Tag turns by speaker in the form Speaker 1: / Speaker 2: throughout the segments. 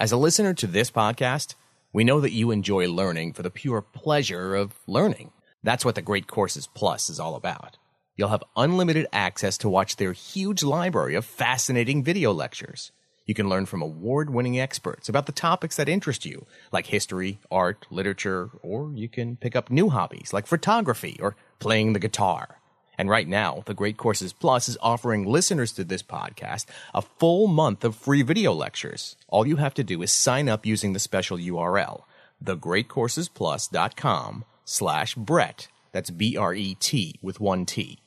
Speaker 1: As a listener to this podcast, we know that you enjoy learning for the pure pleasure of learning. That's what the Great Courses Plus is all about. You'll have unlimited access to watch their huge library of fascinating video lectures. You can learn from award winning experts about the topics that interest you, like history, art, literature, or you can pick up new hobbies like photography or playing the guitar. And right now, the Great Courses Plus is offering listeners to this podcast a full month of free video lectures. All you have to do is sign up using the special URL, thegreatcoursesplus.com slash Bret. That's B-R-E-T with one T.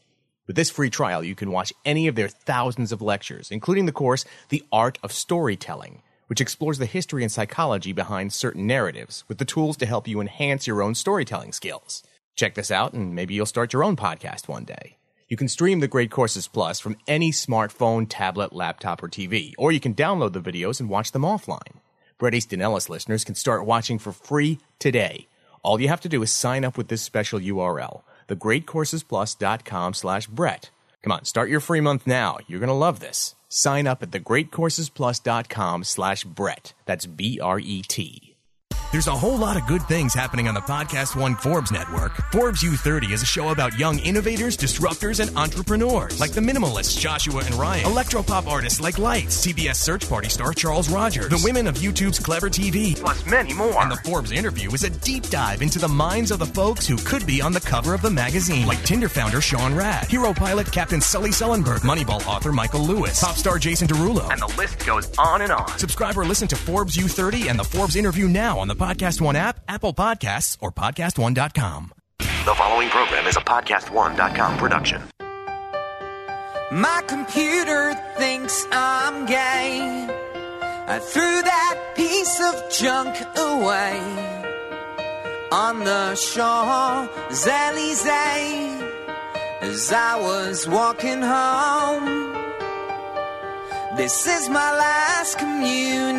Speaker 1: With this free trial, you can watch any of their thousands of lectures, including the course The Art of Storytelling, which explores the history and psychology behind certain narratives with the tools to help you enhance your own storytelling skills. Check this out and maybe you'll start your own podcast one day. You can stream the Great Courses Plus from any smartphone, tablet, laptop, or TV, or you can download the videos and watch them offline. Bret Easton Ellis listeners can start watching for free today. All you have to do is sign up with this special URL thegreatcoursesplus.com slash Bret. Come on, start your free month now. You're going to love this. Sign up at thegreatcoursesplus.com slash Bret. That's B-R-E-T.
Speaker 2: There's a whole lot of good things happening on the Podcast One Forbes network. Forbes U30 is a show about young innovators, disruptors, and entrepreneurs like the minimalists Joshua and Ryan, electropop artists like Lights, TBS Search Party star Charles Rogers, the women of YouTube's Clevver TV, plus many more. And the Forbes interview is a deep dive into the minds of the folks who could be on the cover of the magazine, like Tinder founder Sean Rad, hero pilot Captain Sully Sullenberg, Moneyball author Michael Lewis, pop star Jason Derulo, and the list goes on and on. Subscribe or listen to Forbes U30 and the Forbes interview now on the Podcast One app, Apple Podcasts, or PodcastOne.com.
Speaker 3: The following program is a PodcastOne.com production.
Speaker 4: My computer thinks I'm gay. I threw that piece of junk away on the Champs Elysees as I was walking home. This is my last communique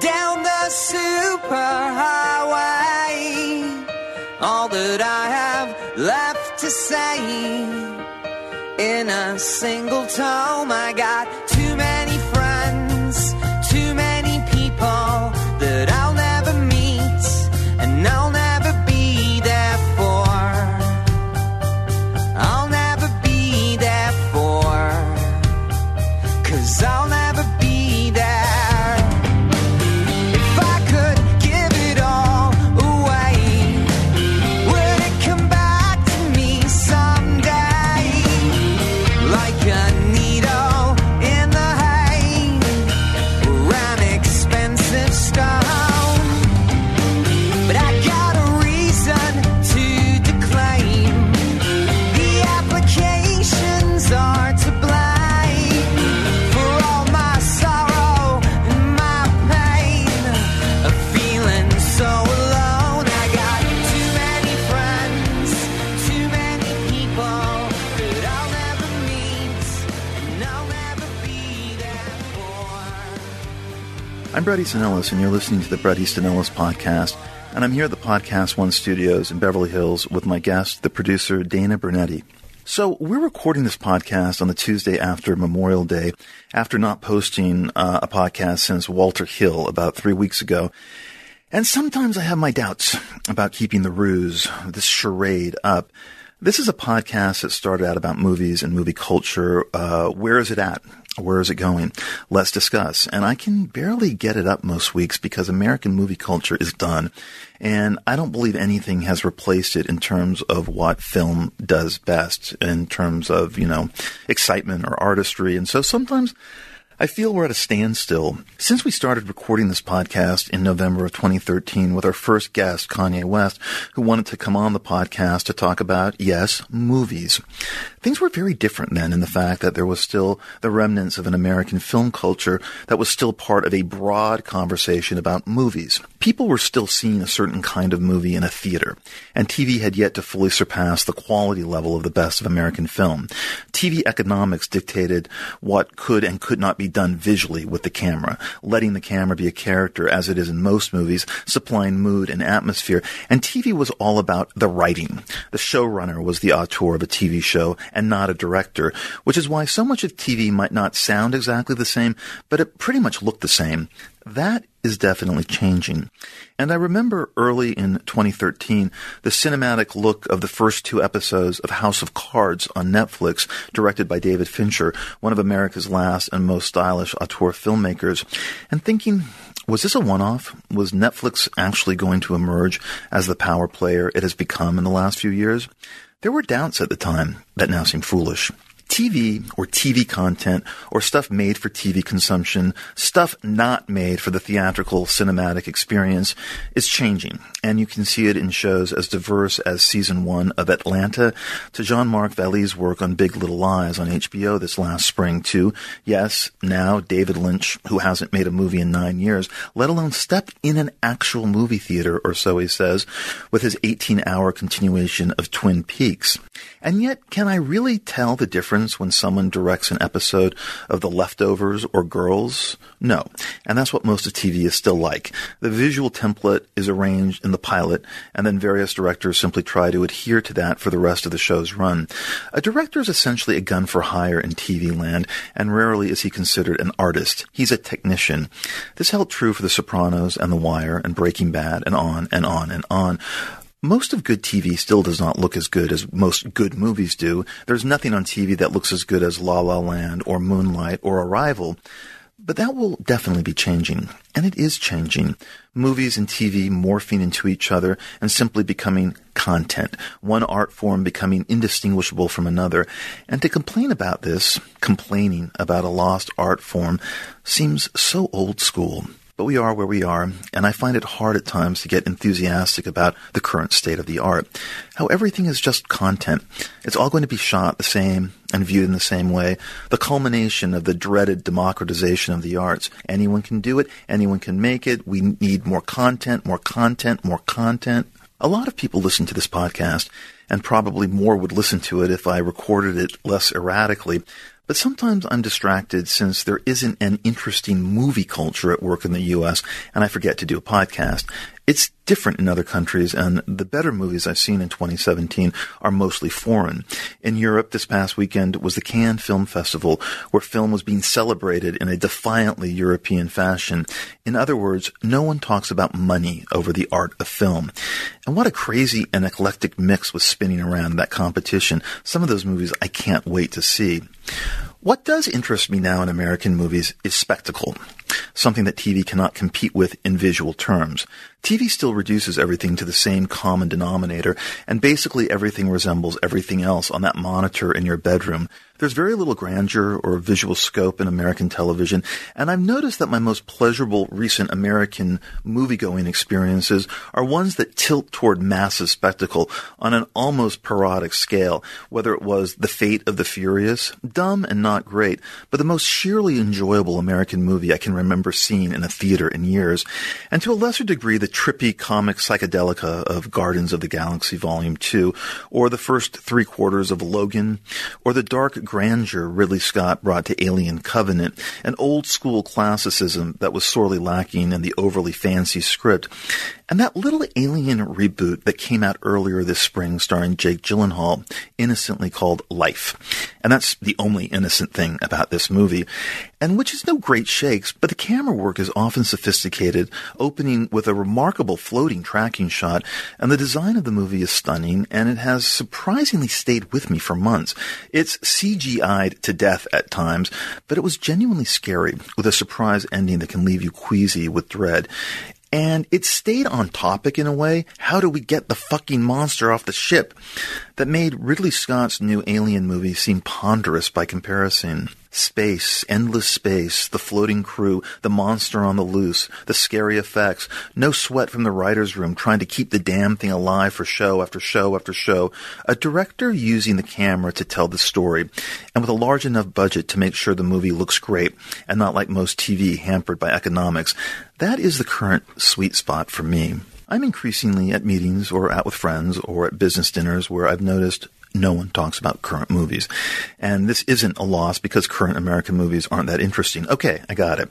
Speaker 4: down the superhighway. All that I have left to say in a single tome, I got too many
Speaker 5: I'm Bret Easton Ellis, and you're listening to the Bret Easton Ellis podcast. And I'm here at the Podcast One studios in Beverly Hills with my guest, the producer Dana Brunetti. So we're recording this podcast on the Tuesday after Memorial Day, after not posting uh, a podcast since Walter Hill about three weeks ago. And sometimes I have my doubts about keeping the ruse, this charade up. This is a podcast that started out about movies and movie culture. Uh, where is it at? Where is it going? Let's discuss. And I can barely get it up most weeks because American movie culture is done. And I don't believe anything has replaced it in terms of what film does best in terms of, you know, excitement or artistry. And so sometimes I feel we're at a standstill. Since we started recording this podcast in November of 2013 with our first guest, Kanye West, who wanted to come on the podcast to talk about, yes, movies. Things were very different then in the fact that there was still the remnants of an American film culture that was still part of a broad conversation about movies. people were still seeing a certain kind of movie in a theater, and TV had yet to fully surpass the quality level of the best of American film. TV economics dictated what could and could not be done visually with the camera, letting the camera be a character as it is in most movies, supplying mood and atmosphere, and TV was all about the writing. The showrunner was the auteur of a TV show and not a director, which is why so much of TV might not sound exactly the same, but it pretty much looked the same. That is definitely changing. And I remember early in 2013 the cinematic look of the first two episodes of House of Cards on Netflix, directed by David Fincher, one of America's last and most stylish auteur filmmakers, and thinking, was this a one off? Was Netflix actually going to emerge as the power player it has become in the last few years? There were doubts at the time that now seem foolish. TV or TV content or stuff made for TV consumption, stuff not made for the theatrical cinematic experience is changing. And you can see it in shows as diverse as season one of Atlanta to Jean-Marc Vallée's work on Big Little Lies on HBO this last spring too. yes, now David Lynch, who hasn't made a movie in nine years, let alone step in an actual movie theater or so he says, with his 18 hour continuation of Twin Peaks. And yet, can I really tell the difference when someone directs an episode of The Leftovers or Girls? No. And that's what most of TV is still like. The visual template is arranged in the pilot, and then various directors simply try to adhere to that for the rest of the show's run. A director is essentially a gun for hire in TV land, and rarely is he considered an artist. He's a technician. This held true for The Sopranos and The Wire and Breaking Bad and on and on and on. Most of good TV still does not look as good as most good movies do. There's nothing on TV that looks as good as La La Land or Moonlight or Arrival. But that will definitely be changing. And it is changing. Movies and TV morphing into each other and simply becoming content. One art form becoming indistinguishable from another. And to complain about this, complaining about a lost art form, seems so old school. But we are where we are, and I find it hard at times to get enthusiastic about the current state of the art. How everything is just content. It's all going to be shot the same and viewed in the same way. The culmination of the dreaded democratization of the arts. Anyone can do it, anyone can make it. We need more content, more content, more content. A lot of people listen to this podcast, and probably more would listen to it if I recorded it less erratically. But sometimes I'm distracted since there isn't an interesting movie culture at work in the US and I forget to do a podcast. It's different in other countries, and the better movies I've seen in 2017 are mostly foreign. In Europe, this past weekend was the Cannes Film Festival, where film was being celebrated in a defiantly European fashion. In other words, no one talks about money over the art of film. And what a crazy and eclectic mix was spinning around that competition. Some of those movies I can't wait to see. What does interest me now in American movies is spectacle, something that TV cannot compete with in visual terms. TV still reduces everything to the same common denominator, and basically everything resembles everything else on that monitor in your bedroom. There's very little grandeur or visual scope in American television, and I've noticed that my most pleasurable recent American movie-going experiences are ones that tilt toward massive spectacle on an almost parodic scale, whether it was The Fate of the Furious, dumb and not great, but the most sheerly enjoyable American movie I can remember seeing in a theater in years, and to a lesser degree the trippy comic psychedelica of Guardians of the Galaxy Volume 2, or the first three quarters of Logan, or the dark grandeur Ridley Scott brought to Alien Covenant, an old school classicism that was sorely lacking in the overly fancy script, and that little Alien reboot that came out earlier this spring starring Jake Gyllenhaal, innocently called Life. And that's the only innocent thing about this movie, and which is no great shakes, but the camera work is often sophisticated, opening with a remarkable floating tracking shot, and the design of the movie is stunning, and it has surprisingly stayed with me for months. It's CGI'd to death at times, but it was genuinely scary, with a surprise ending that can leave you queasy with dread. And it stayed on topic in a way. How do we get the fucking monster off the ship? That made Ridley Scott's new Alien movie seem ponderous by comparison. Space, endless space, the floating crew, the monster on the loose, the scary effects, no sweat from the writer's room trying to keep the damn thing alive for show after show after show, a director using the camera to tell the story, and with a large enough budget to make sure the movie looks great and not like most TV hampered by economics. That is the current sweet spot for me. I'm increasingly at meetings or out with friends or at business dinners where I've noticed no one talks about current movies. And this isn't a loss because current American movies aren't that interesting. Okay, I got it.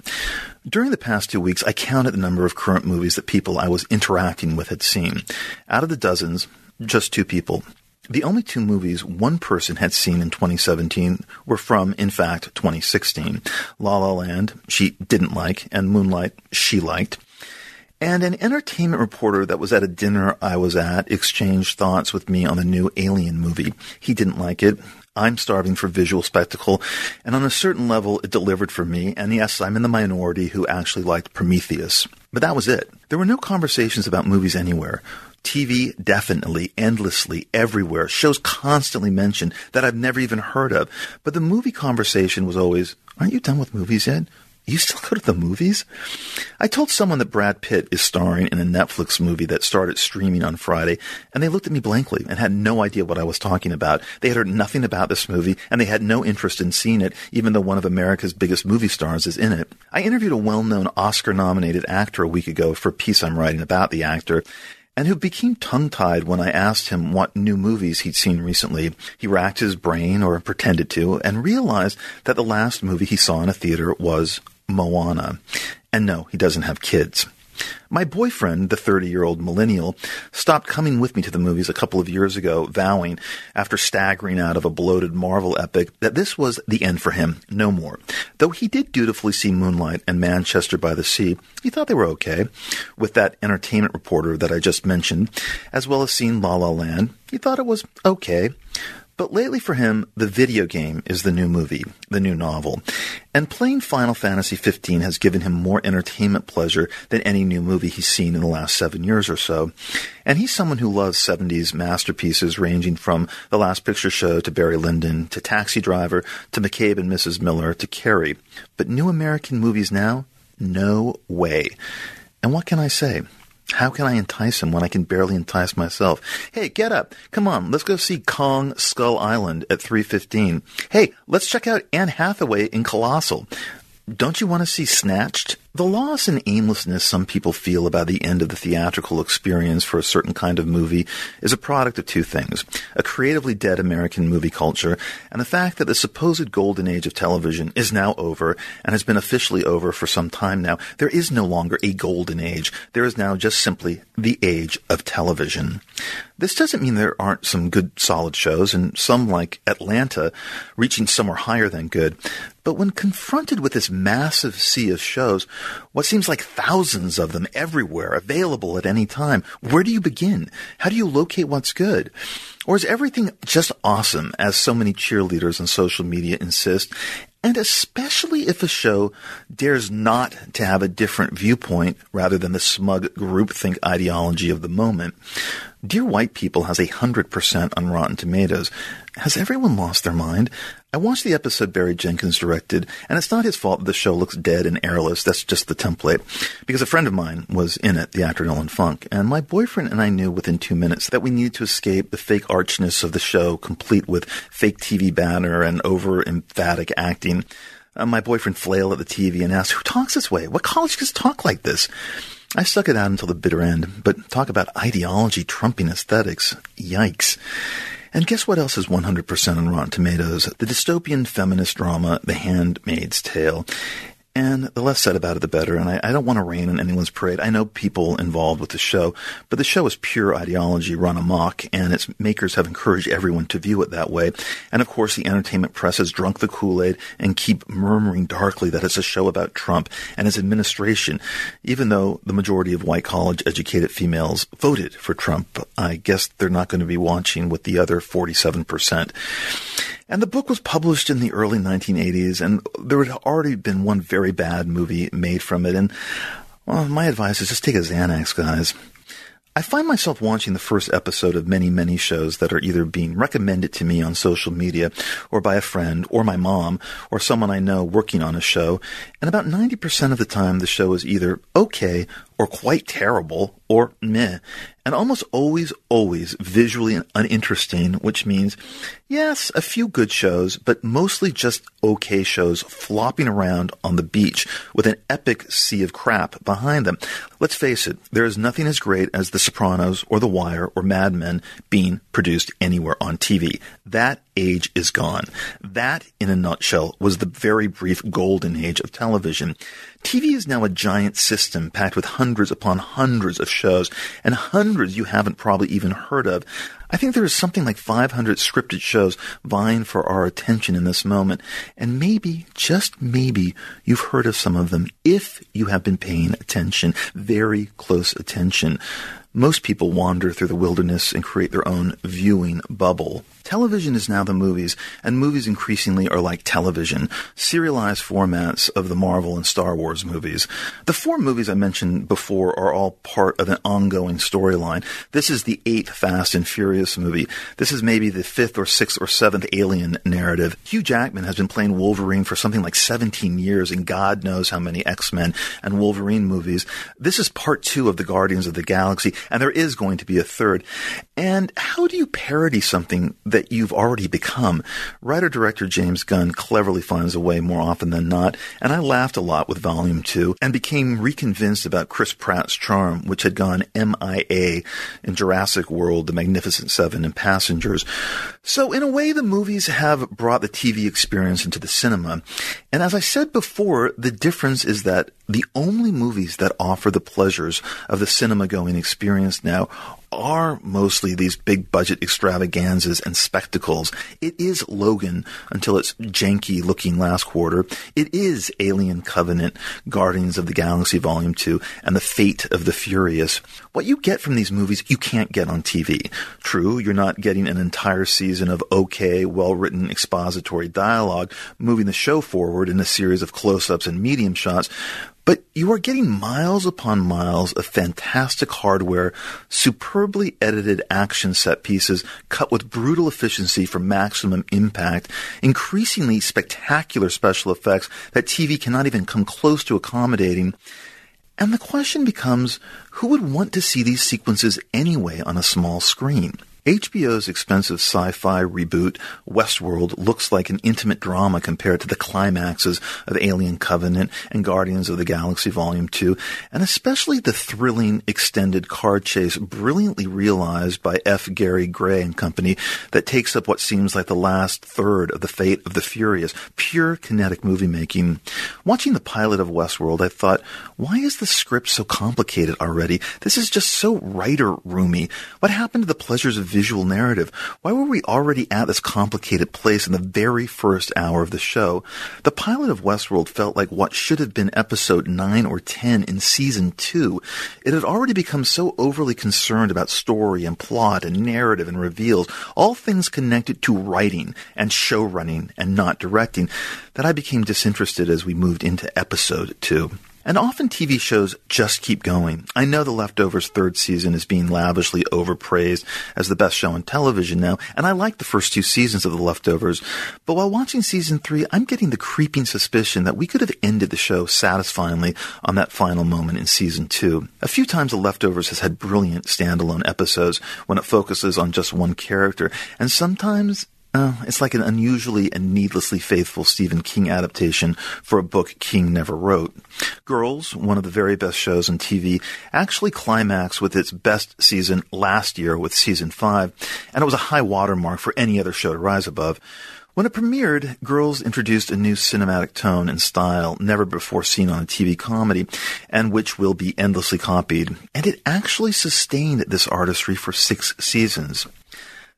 Speaker 5: During the past two weeks, I counted the number of current movies that people I was interacting with had seen. Out of the dozens, just two people. The only two movies one person had seen in 2017 were from, in fact, 2016. La La Land, she didn't like, and Moonlight, she liked. And an entertainment reporter that was at a dinner I was at exchanged thoughts with me on the new Alien movie. He didn't like it. I'm starving for visual spectacle, and on a certain level, it delivered for me. And yes, I'm in the minority who actually liked Prometheus. But that was it. There were no conversations about movies anywhere. TV, definitely, endlessly, everywhere. Shows constantly mentioned that I've never even heard of. But the movie conversation was always, aren't you done with movies yet? You still go to the movies? I told someone that Brad Pitt is starring in a Netflix movie that started streaming on Friday, and they looked at me blankly and had no idea what I was talking about. They had heard nothing about this movie, and they had no interest in seeing it, even though one of America's biggest movie stars is in it. I interviewed a well-known Oscar-nominated actor a week ago for a piece I'm writing about the actor, and who became tongue tied when I asked him what new movies he'd seen recently. He racked his brain, or pretended to, and realized that the last movie he saw in a theater was Moana. And no, he doesn't have kids. My boyfriend, the 30 year old millennial, stopped coming with me to the movies a couple of years ago, vowing, after staggering out of a bloated Marvel epic, that this was the end for him, no more. Though he did dutifully see Moonlight and Manchester by the Sea, he thought they were okay. With that entertainment reporter that I just mentioned, as well as seeing La La Land, he thought it was okay. But lately for him, the video game is the new movie, the new novel. And playing Final Fantasy XV has given him more entertainment pleasure than any new movie he's seen in the last seven years or so. And he's someone who loves 70s masterpieces ranging from The Last Picture Show to Barry Lyndon to Taxi Driver to McCabe and Mrs. Miller to Carrie. But new American movies now? No way. And what can I say? How can I entice him when I can barely entice myself? Hey, get up. Come on, let's go see Kong Skull Island at 315. Hey, let's check out Anne Hathaway in Colossal. Don't you want to see Snatched? The loss and aimlessness some people feel about the end of the theatrical experience for a certain kind of movie is a product of two things. A creatively dead American movie culture and the fact that the supposed golden age of television is now over and has been officially over for some time now. There is no longer a golden age. There is now just simply the age of television. This doesn't mean there aren't some good solid shows and some like Atlanta reaching somewhere higher than good. But when confronted with this massive sea of shows, what seems like thousands of them everywhere, available at any time, where do you begin? How do you locate what's good? Or is everything just awesome, as so many cheerleaders on social media insist? And especially if a show dares not to have a different viewpoint rather than the smug groupthink ideology of the moment. Dear White People has a 100% on Rotten Tomatoes. Has everyone lost their mind? I watched the episode Barry Jenkins directed, and it's not his fault that the show looks dead and airless. That's just the template. Because a friend of mine was in it, the actor Nolan Funk, and my boyfriend and I knew within two minutes that we needed to escape the fake archness of the show, complete with fake TV banner and over emphatic acting. Uh, my boyfriend flailed at the TV and asked, Who talks this way? What college kids talk like this? I stuck it out until the bitter end, but talk about ideology trumping aesthetics. Yikes. And guess what else is 100% on Rotten Tomatoes? The dystopian feminist drama, The Handmaid's Tale. And the less said about it, the better. And I, I, don't want to rain on anyone's parade. I know people involved with the show, but the show is pure ideology run amok, and its makers have encouraged everyone to view it that way. And of course, the entertainment press has drunk the Kool-Aid and keep murmuring darkly that it's a show about Trump and his administration, even though the majority of white college educated females voted for Trump. I guess they're not going to be watching with the other 47%. And the book was published in the early 1980s, and there had already been one very bad movie made from it. And well, my advice is just take a Xanax, guys. I find myself watching the first episode of many, many shows that are either being recommended to me on social media or by a friend or my mom or someone I know working on a show. And about 90% of the time, the show is either okay or quite terrible or meh. And almost always, always visually uninteresting, which means, yes, a few good shows, but mostly just okay shows flopping around on the beach with an epic sea of crap behind them. Let's face it, there is nothing as great as The Sopranos or The Wire or Mad Men being produced anywhere on TV. That age is gone. That, in a nutshell, was the very brief golden age of television. TV is now a giant system packed with hundreds upon hundreds of shows and hundreds you haven't probably even heard of. I think there is something like 500 scripted shows vying for our attention in this moment. And maybe, just maybe, you've heard of some of them if you have been paying attention, very close attention. Most people wander through the wilderness and create their own viewing bubble. Television is now the movies, and movies increasingly are like television, serialized formats of the Marvel and Star Wars movies. The four movies I mentioned before are all part of an ongoing storyline. This is the eighth Fast and Furious movie. This is maybe the fifth or sixth or seventh Alien narrative. Hugh Jackman has been playing Wolverine for something like 17 years, and God knows how many X-Men and Wolverine movies. This is part two of the Guardians of the Galaxy, and there is going to be a third. And how do you parody something that you've already become. Writer director James Gunn cleverly finds a way more often than not, and I laughed a lot with Volume 2 and became reconvinced about Chris Pratt's charm, which had gone MIA in Jurassic World, The Magnificent Seven, and Passengers. So, in a way, the movies have brought the TV experience into the cinema. And as I said before, the difference is that the only movies that offer the pleasures of the cinema going experience now are mostly these big budget extravaganzas and spectacles. It is Logan until its janky looking last quarter. It is Alien Covenant, Guardians of the Galaxy Volume 2, and The Fate of the Furious. What you get from these movies, you can't get on TV. True, you're not getting an entire season of okay, well written expository dialogue moving the show forward in a series of close ups and medium shots, but you are getting miles upon miles of fantastic hardware, superbly edited action set pieces cut with brutal efficiency for maximum impact, increasingly spectacular special effects that TV cannot even come close to accommodating. And the question becomes, who would want to see these sequences anyway on a small screen? HBO's expensive sci-fi reboot, Westworld, looks like an intimate drama compared to the climaxes of Alien Covenant and Guardians of the Galaxy Volume 2, and especially the thrilling extended car chase brilliantly realized by F. Gary Gray and company that takes up what seems like the last third of the Fate of the Furious, pure kinetic movie making. Watching the pilot of Westworld, I thought, why is the script so complicated already? This is just so writer roomy. What happened to the pleasures of visual narrative. Why were we already at this complicated place in the very first hour of the show? The pilot of Westworld felt like what should have been episode 9 or 10 in season 2. It had already become so overly concerned about story and plot and narrative and reveals, all things connected to writing and show running and not directing, that I became disinterested as we moved into episode 2. And often TV shows just keep going. I know The Leftovers third season is being lavishly overpraised as the best show on television now, and I like the first two seasons of The Leftovers. But while watching season three, I'm getting the creeping suspicion that we could have ended the show satisfyingly on that final moment in season two. A few times The Leftovers has had brilliant standalone episodes when it focuses on just one character, and sometimes uh, it's like an unusually and needlessly faithful Stephen King adaptation for a book King never wrote. Girls, one of the very best shows on TV, actually climaxed with its best season last year with season 5, and it was a high watermark for any other show to rise above. When it premiered, Girls introduced a new cinematic tone and style never before seen on a TV comedy, and which will be endlessly copied. And it actually sustained this artistry for six seasons.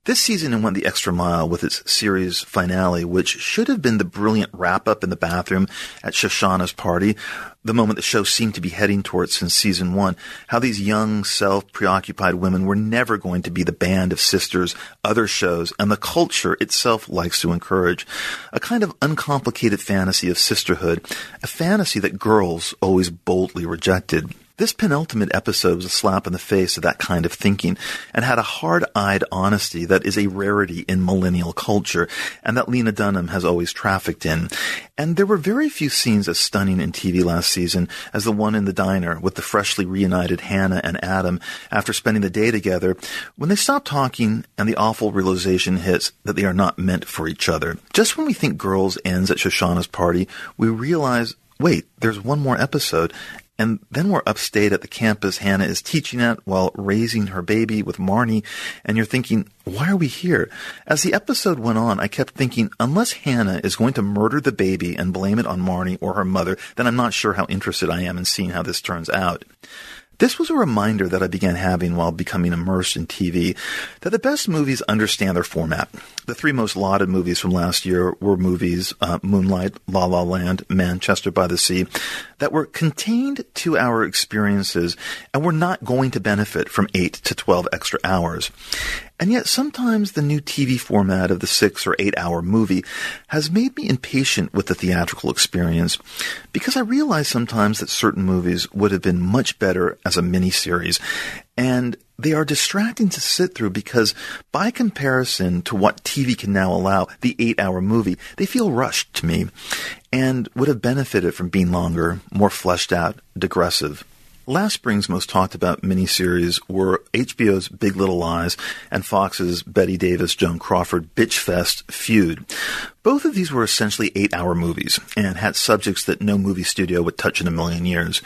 Speaker 5: This season it went the extra mile with its series finale, which should have been the brilliant wrap up in the bathroom at Shoshana's party, the moment the show seemed to be heading towards since season one. How these young, self preoccupied women were never going to be the band of sisters other shows and the culture itself likes to encourage. A kind of uncomplicated fantasy of sisterhood, a fantasy that girls always boldly rejected. This penultimate episode was a slap in the face of that kind of thinking and had a hard-eyed honesty that is a rarity in millennial culture and that Lena Dunham has always trafficked in. And there were very few scenes as stunning in TV last season as the one in the diner with the freshly reunited Hannah and Adam after spending the day together when they stop talking and the awful realization hits that they are not meant for each other. Just when we think Girls ends at Shoshana's party, we realize wait, there's one more episode, and then we're upstate at the campus Hannah is teaching at while raising her baby with Marnie. And you're thinking, why are we here? As the episode went on, I kept thinking, unless Hannah is going to murder the baby and blame it on Marnie or her mother, then I'm not sure how interested I am in seeing how this turns out. This was a reminder that I began having while becoming immersed in TV that the best movies understand their format. The three most lauded movies from last year were movies uh, Moonlight, La La Land, Manchester by the Sea that were contained to our experiences and were not going to benefit from 8 to 12 extra hours. And yet sometimes the new TV format of the six or eight hour movie has made me impatient with the theatrical experience because I realize sometimes that certain movies would have been much better as a miniseries and they are distracting to sit through because by comparison to what TV can now allow, the eight hour movie, they feel rushed to me and would have benefited from being longer, more fleshed out, digressive. Last spring's most talked about miniseries were HBO's Big Little Lies and Fox's Bette Davis Joan Crawford Bitch Fest feud. Both of these were essentially eight hour movies and had subjects that no movie studio would touch in a million years.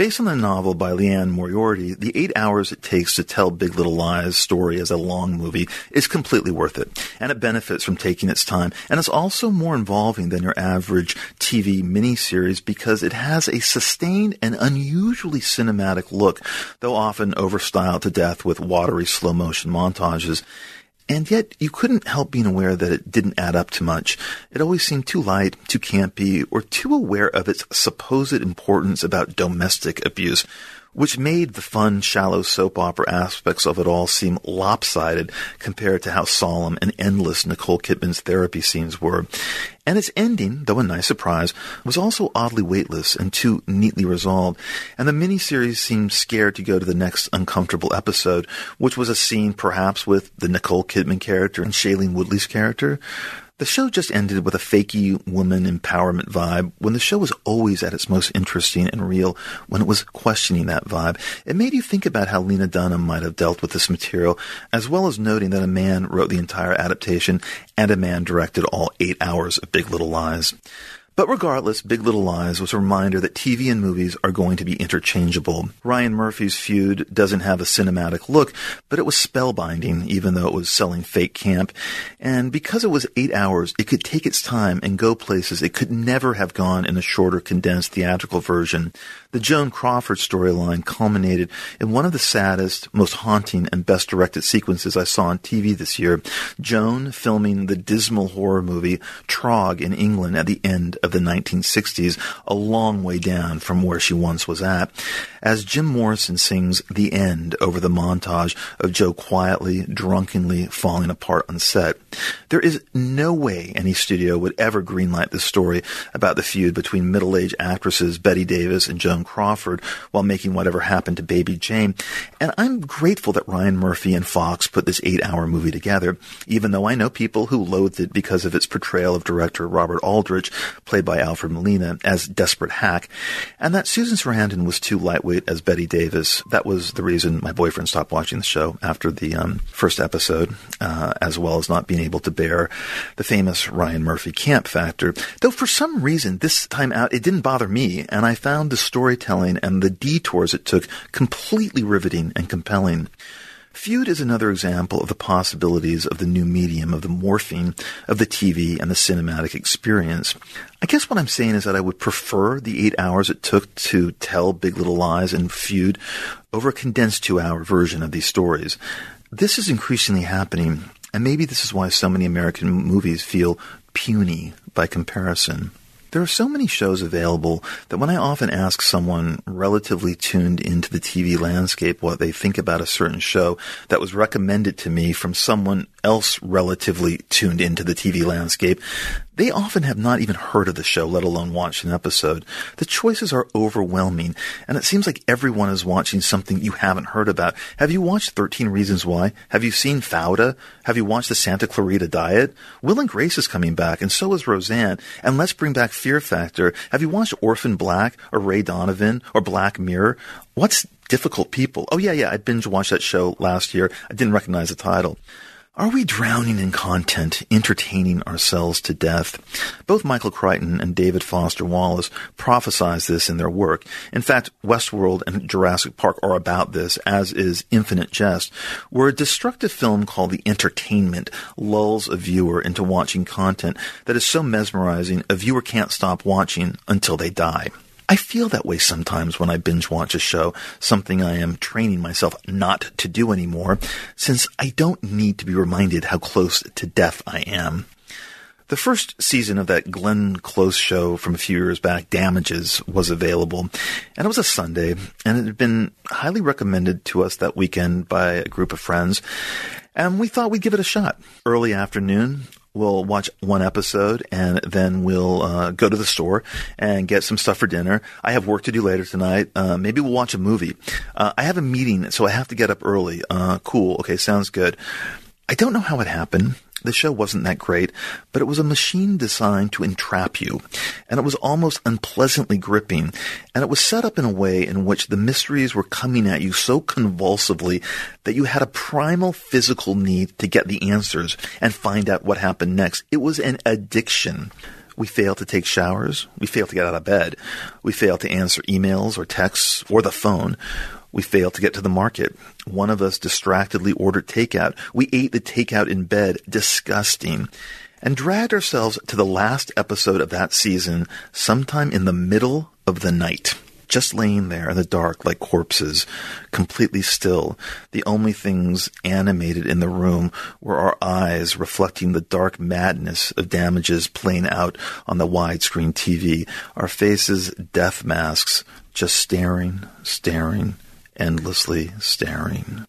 Speaker 5: Based on the novel by Liane Moriarty, the eight hours it takes to tell Big Little Lies story as a long movie is completely worth it, and it benefits from taking its time, and it's also more involving than your average TV miniseries because it has a sustained and unusually cinematic look, though often overstyled to death with watery slow motion montages. And yet, you couldn't help being aware that it didn't add up to much. It always seemed too light, too campy, or too aware of its supposed importance about domestic abuse, which made the fun, shallow soap opera aspects of it all seem lopsided compared to how solemn and endless Nicole Kidman's therapy scenes were. And its ending, though a nice surprise, was also oddly weightless and too neatly resolved, and the miniseries seemed scared to go to the next uncomfortable episode, which was a scene perhaps with the Nicole Kidman character and Shailene Woodley's character. The show just ended with a fakey woman empowerment vibe when the show was always at its most interesting and real when it was questioning that vibe. It made you think about how Lena Dunham might have dealt with this material, as well as noting that a man wrote the entire adaptation and a man directed all eight hours of Big Little Lies. But regardless, Big Little Lies was a reminder that TV and movies are going to be interchangeable. Ryan Murphy's feud doesn't have a cinematic look, but it was spellbinding, even though it was selling fake camp. And because it was eight hours, it could take its time and go places it could never have gone in a shorter, condensed theatrical version. The Joan Crawford storyline culminated in one of the saddest, most haunting, and best directed sequences I saw on TV this year. Joan filming the dismal horror movie Trog in England at the end of the 1960s, a long way down from where she once was at, as Jim Morrison sings The End over the montage of Joe quietly, drunkenly falling apart on set. There is no way any studio would ever greenlight this story about the feud between middle-aged actresses Bette Davis and Joan Crawford while making whatever happened to Baby Jane. And I'm grateful that Ryan Murphy and Fox put this eight-hour movie together, even though I know people who loathed it because of its portrayal of director Robert Aldrich, played by Alfred Molina, as desperate hack, and that Susan Sarandon was too lightweight as Bette Davis. That was the reason my boyfriend stopped watching the show after the um, first episode, uh, as well as not being able to bear the famous Ryan Murphy camp factor. Though for some reason this time out it didn't bother me, and I found the storytelling and the detours it took completely riveting and compelling. Feud is another example of the possibilities of the new medium, of the morphing of the TV and the cinematic experience. I guess what I'm saying is that I would prefer the eight hours it took to tell Big Little Lies and Feud over a condensed two hour version of these stories. This is increasingly happening, and maybe this is why so many American movies feel puny by comparison. There are so many shows available that when I often ask someone relatively tuned into the TV landscape what they think about a certain show that was recommended to me from someone else relatively tuned into the TV landscape, They often have not even heard of the show, let alone watched an episode. The choices are overwhelming, and it seems like everyone is watching something you haven't heard about. Have you watched 13 Reasons Why? Have you seen Fauda? Have you watched the Santa Clarita Diet? Will and Grace is coming back, and so is Roseanne. And let's bring back Fear Factor. Have you watched Orphan Black or Ray Donovan or Black Mirror? What's difficult people? Oh yeah, yeah, I binge watched that show last year. I didn't recognize the title. Are we drowning in content, entertaining ourselves to death? Both Michael Crichton and David Foster Wallace prophesize this in their work. In fact, Westworld and Jurassic Park are about this, as is Infinite Jest, where a destructive film called The Entertainment lulls a viewer into watching content that is so mesmerizing a viewer can't stop watching until they die. I feel that way sometimes when I binge watch a show, something I am training myself not to do anymore, since I don't need to be reminded how close to death I am. The first season of that Glenn Close show from a few years back, Damages, was available, and it was a Sunday, and it had been highly recommended to us that weekend by a group of friends, and we thought we'd give it a shot. Early afternoon, We'll watch one episode and then we'll uh, go to the store and get some stuff for dinner. I have work to do later tonight. Uh, maybe we'll watch a movie. Uh, I have a meeting, so I have to get up early. Uh, cool. Okay, sounds good. I don't know how it happened. The show wasn't that great, but it was a machine designed to entrap you, and it was almost unpleasantly gripping, and it was set up in a way in which the mysteries were coming at you so convulsively that you had a primal physical need to get the answers and find out what happened next. It was an addiction. We fail to take showers. We fail to get out of bed. We fail to answer emails or texts or the phone. We failed to get to the market. One of us distractedly ordered takeout. We ate the takeout in bed, disgusting, and dragged ourselves to the last episode of that season sometime in the middle of the night. Just laying there in the dark like corpses, completely still. The only things animated in the room were our eyes reflecting the dark madness of damages playing out on the widescreen TV. Our faces death masks, just staring, staring, endlessly staring.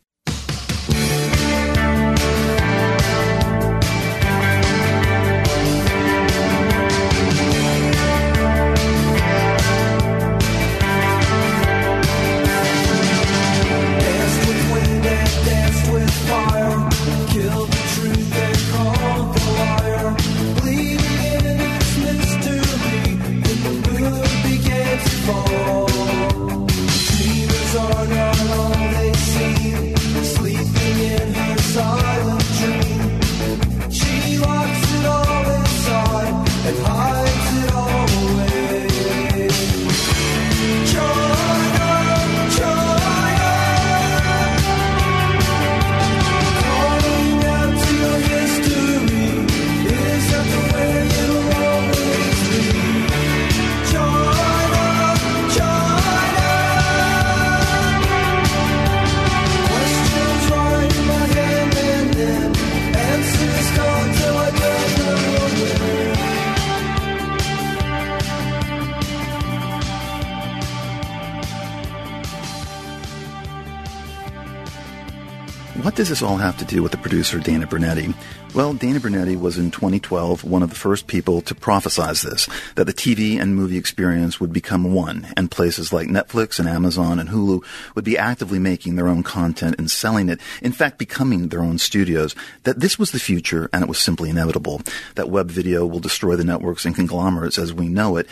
Speaker 5: What does this all have to do with the producer Dana Brunetti? Well, Dana Brunetti was in 2012 one of the first people to prophesize this, that the TV and movie experience would become one, and places like Netflix and Amazon and Hulu would be actively making their own content and selling it, in fact becoming their own studios, that this was the future and it was simply inevitable, that web video will destroy the networks and conglomerates as we know it.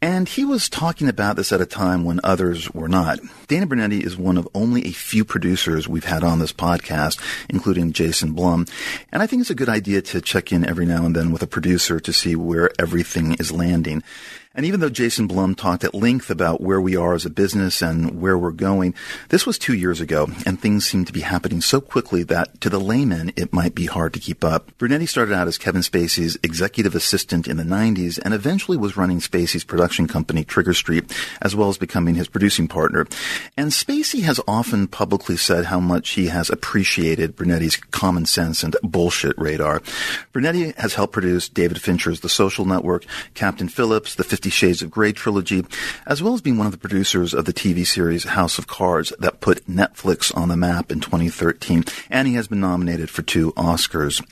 Speaker 5: And he was talking about this at a time when others were not. Dana Brunetti is one of only a few producers we've had on this podcast, including Jason Blum. And I think it's a good idea to check in every now and then with a producer to see where everything is landing. And even though Jason Blum talked at length about where we are as a business and where we're going, this was two years ago, and things seem to be happening so quickly that to the layman, it might be hard to keep up. Brunetti started out as Kevin Spacey's executive assistant in the 90s and eventually was running Spacey's production company, Trigger Street, as well as becoming his producing partner. And Spacey has often publicly said how much he has appreciated Brunetti's common sense and bullshit radar. Brunetti has helped produce David Fincher's The Social Network, Captain Phillips, The 50 Fifty Shades of Grey trilogy, as well as being one of the producers of the TV series House of Cards that put Netflix on the map in 2013, and he has been nominated for two Oscars.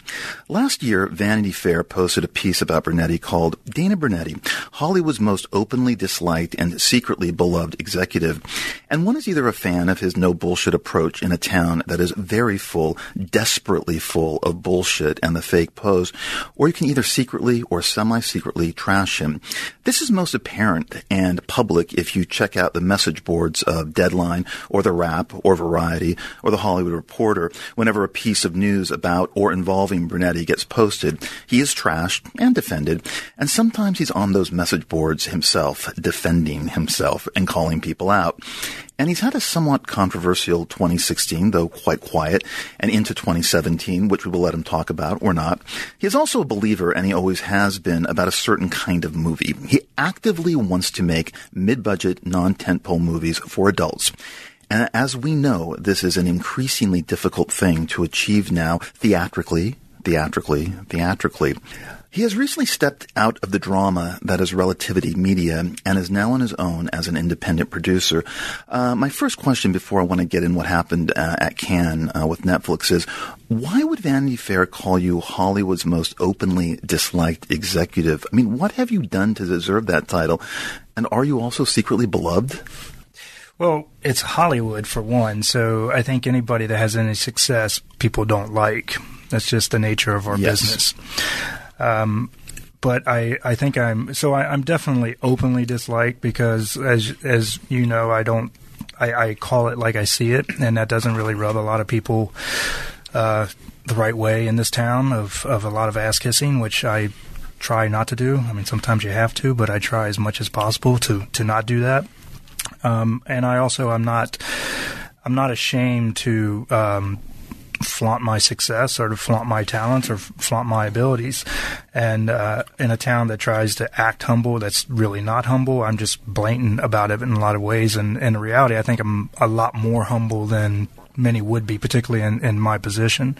Speaker 5: Last year, Vanity Fair posted a piece about Brunetti called Dana Brunetti, Hollywood's most openly disliked and secretly beloved executive. And one is either a fan of his no bullshit approach in a town that is very full, desperately full of bullshit and the fake pose, or you can either secretly or semi-secretly trash him. This is most apparent and public if you check out the message boards of Deadline or The Wrap or Variety or The Hollywood Reporter. Whenever a piece of news about or involving Brunetti gets posted, he is trashed and defended, and sometimes he's on those message boards himself, defending himself and calling people out. And he's had a somewhat controversial 2016, though quite quiet, and into 2017, which we will let him talk about or not. He is also a believer, and he always has been, about a certain kind of movie. He actively wants to make mid-budget, non-tentpole movies for adults. And as we know, this is an increasingly difficult thing to achieve now theatrically, theatrically, theatrically. He has recently stepped out of the drama that is Relativity Media and is now on his own as an independent producer. Uh, my first question before I want to get in what happened uh, at Cannes uh, with Netflix is why would Vanity Fair call you Hollywood's most openly disliked executive? I mean, what have you done to deserve that title? And are you also secretly beloved?
Speaker 6: Well, it's Hollywood for one, so I think anybody that has any success, people don't like. That's just the nature of our
Speaker 5: Yes.
Speaker 6: business. Um, but I, I think I'm so I, I'm definitely openly disliked because as as you know I don't I, I call it like I see it and that doesn't really rub a lot of people uh, the right way in this town of of a lot of ass kissing which I try not to do. I mean sometimes you have to but I try as much as possible to to not do that. Um, and I also I'm not I'm not ashamed to um, flaunt my success or to flaunt my talents or flaunt my abilities. And uh, in a town that tries to act humble, that's really not humble. I'm just blatant about it in a lot of ways. And in reality, I think I'm a lot more humble than many would be, particularly in, in my position.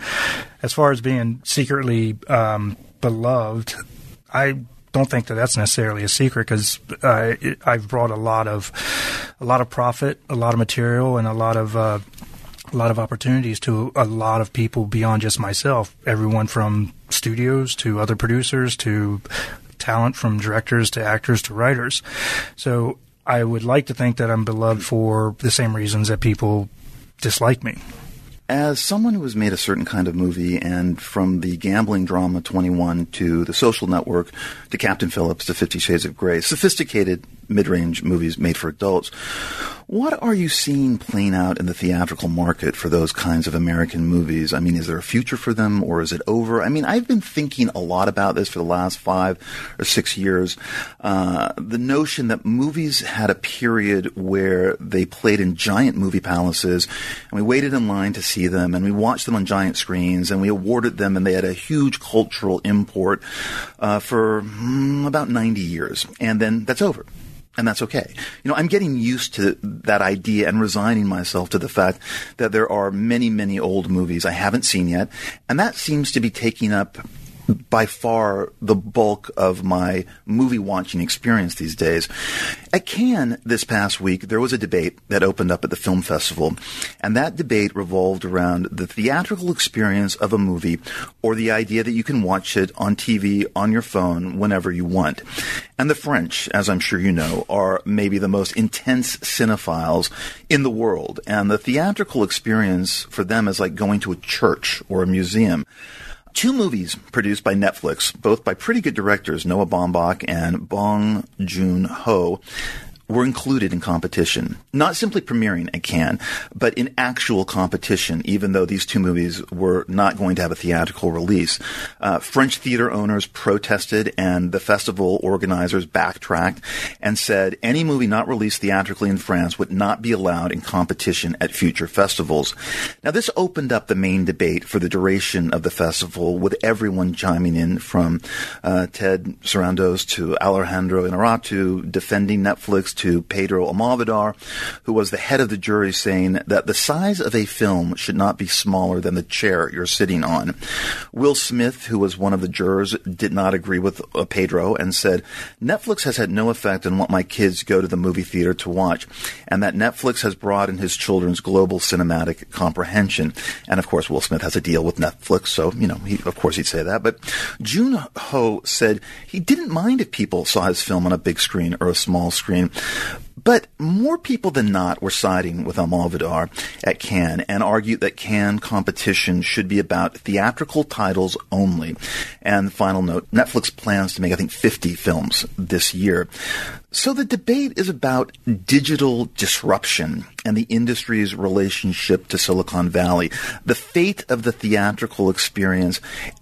Speaker 6: As far as being secretly um, beloved, I don't think that that's necessarily a secret because uh, I've brought a lot of a lot of profit, a lot of material, and a lot of uh, a lot of opportunities to a lot of people beyond just myself. Everyone from studios to other producers to talent from directors to actors to writers. So I would like to think that I'm beloved for the same reasons that people dislike me.
Speaker 5: As someone who has made a certain kind of movie, and from the gambling drama 21 to the social network to Captain Phillips to Fifty Shades of Grey, sophisticated mid range movies made for adults, what are you seeing playing out in the theatrical market for those kinds of American movies? I mean, is there a future for them or is it over? I mean, I've been thinking a lot about this for the last five or six years. Uh, the notion that movies had a period where they played in giant movie palaces and we waited in line to see them and we watched them on giant screens and we awarded them and they had a huge cultural import uh, for mm, about 90 years. And then that's over and that's okay. You know, I'm getting used to that idea and resigning myself to the fact that there are many, many old movies I haven't seen yet, and that seems to be taking up by far the bulk of my movie watching experience these days. At Cannes this past week, there was a debate that opened up at the film festival, and that debate revolved around the theatrical experience of a movie or the idea that you can watch it on TV on your phone whenever you want. And the French, as I'm sure you know, are maybe the most intense cinephiles in the world, and the theatrical experience for them is like going to a church or a museum. Two movies produced by Netflix, both by pretty good directors, Noah Baumbach and Bong Joon-ho, were included in competition. Not simply premiering at Cannes, but in actual competition, even though these two movies were not going to have a theatrical release. Uh, French theater owners protested and the festival organizers backtracked and said any movie not released theatrically in France would not be allowed in competition at future festivals. Now this opened up the main debate for the duration of the festival with everyone chiming in from uh, Ted Sarandos to Alejandro Inarritu defending Netflix to Pedro Almodovar, who was the head of the jury, saying that the size of a film should not be smaller than the chair you're sitting on. Will Smith, who was one of the jurors, did not agree with uh, Pedro and said, Netflix has had no effect on what my kids go to the movie theater to watch, and that Netflix has broadened his children's global cinematic comprehension. And of course, Will Smith has a deal with Netflix, so, you know, he, of course he'd say that. But Jun Ho said he didn't mind if people saw his film on a big screen or a small screen. But more people than not were siding with Almodovar at Cannes and argued that Cannes competition should be about theatrical titles only. And final note, Netflix plans to make, I think, 50 films this year. So the debate is about digital disruption and the industry's relationship to Silicon Valley, the fate of the theatrical experience,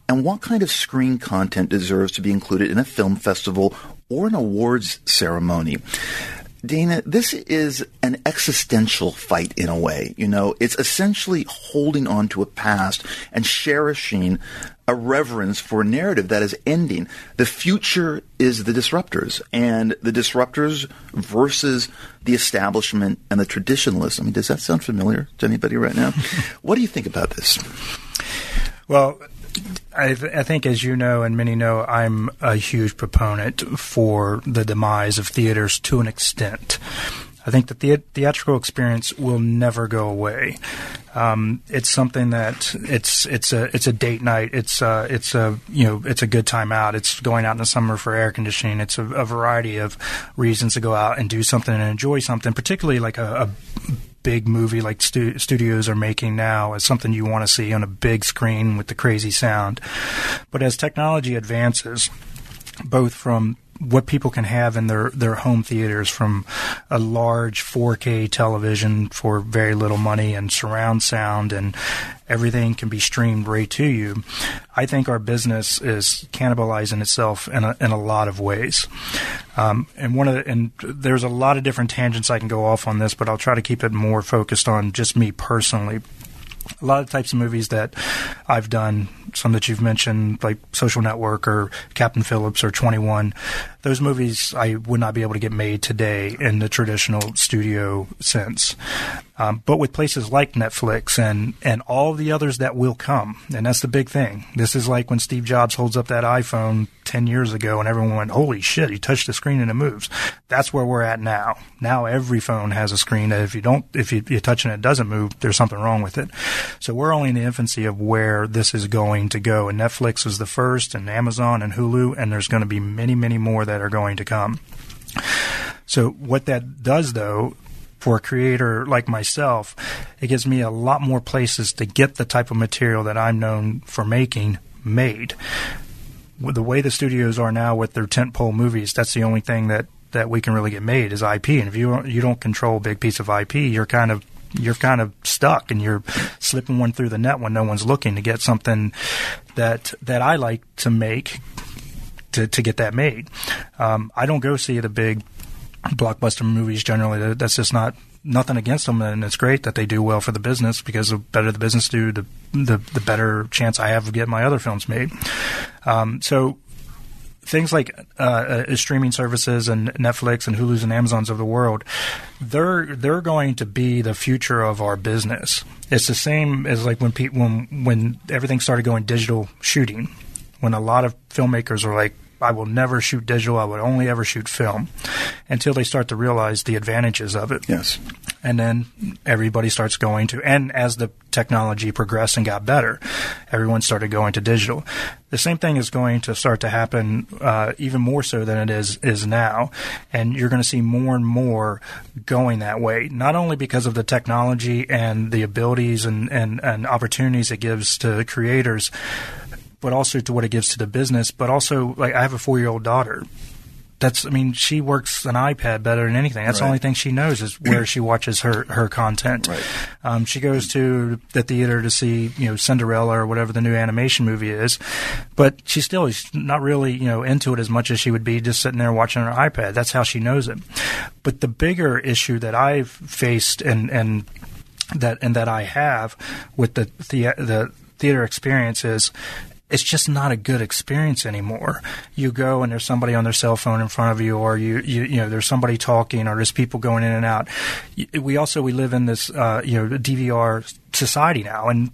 Speaker 5: and what kind of screen content deserves to be included in a film festival or an awards ceremony. Dana, this is an existential fight in a way. You know, it's essentially holding on to a past and cherishing a reverence for a narrative that is ending. The future is the disruptors, and the disruptors versus the establishment and the traditionalists. I mean, does that sound familiar to anybody right now? what do you think about this?
Speaker 6: Well, I, th- I think, as you know, and many know, I'm a huge proponent for the demise of theaters to an extent. I think that the theatrical experience will never go away. Um, it's something that it's it's a it's a date night. It's uh, it's a you know it's a good time out. It's going out in the summer for air conditioning. It's a, a variety of reasons to go out and do something and enjoy something, particularly like a, a big movie like stu- studios are making now as something you want to see on a big screen with the crazy sound. But as technology advances, both from what people can have in their, their home theaters from a large 4K television for very little money and surround sound and everything can be streamed right to you. I think our business is cannibalizing itself in a, in a lot of ways. Um, and one of the, and there's a lot of different tangents I can go off on this, but I'll try to keep it more focused on just me personally a lot of types of movies that I've done, some that you've mentioned, like Social Network or Captain Phillips or 21, those movies I would not be able to get made today in the traditional studio sense. Um, but with places like Netflix and, and all the others that will come, and that's the big thing. This is like when Steve Jobs holds up that iPhone 10 years ago and everyone went, holy shit, he touched the screen and it moves. That's where we're at now. Now every phone has a screen that if you don't, if you, you touch and it doesn't move, there's something wrong with it. So we're only in the infancy of where this is going to go. And Netflix was the first and Amazon and Hulu, and there's going to be many, many more that are going to come. So what that does though, for a creator like myself, it gives me a lot more places to get the type of material that I'm known for making made. With the way the studios are now with their tentpole movies, that's the only thing that, that we can really get made is IP. And if you you don't control a big piece of IP, you're kind of you're kind of stuck and you're slipping one through the net when no one's looking to get something that that I like to make to to get that made. Um, I don't go see the big blockbuster movies generally. That's just not nothing against them, and it's great that they do well for the business because the better the business do, the the, the better chance I have of getting my other films made. Um, so things like uh, uh, streaming services and Netflix and Hulu's and Amazons of the world, they're they're going to be the future of our business. It's the same as like when pe- when when everything started going digital shooting, when a lot of filmmakers are like. I will never shoot digital. I would only ever shoot film until they start to realize the advantages of it.
Speaker 5: Yes.
Speaker 6: And then everybody starts going to, and as the technology progressed and got better, everyone started going to digital. The same thing is going to start to happen uh, even more so than it is is now, and you're going to see more and more going that way. Not only because of the technology and the abilities and, and, and opportunities it gives to creators, but also to what it gives to the business. But also, like I have a four year old daughter. That's, I mean, she works an iPad better than anything. That's the only thing she knows is where she watches her, her content.
Speaker 5: Right.
Speaker 6: Um, she goes to the theater to see, you know, Cinderella or whatever the new animation movie is, but she still is not really, you know, into it as much as she would be just sitting there watching her iPad. That's how she knows it. But the bigger issue that I've faced and, and that and that I have with the the, the theater experience is it's just not a good experience anymore. You go and there's somebody on their cell phone in front of you, or you, you, you know, there's somebody talking, or there's people going in and out. We also we live in this, uh, you know, DVR society now, and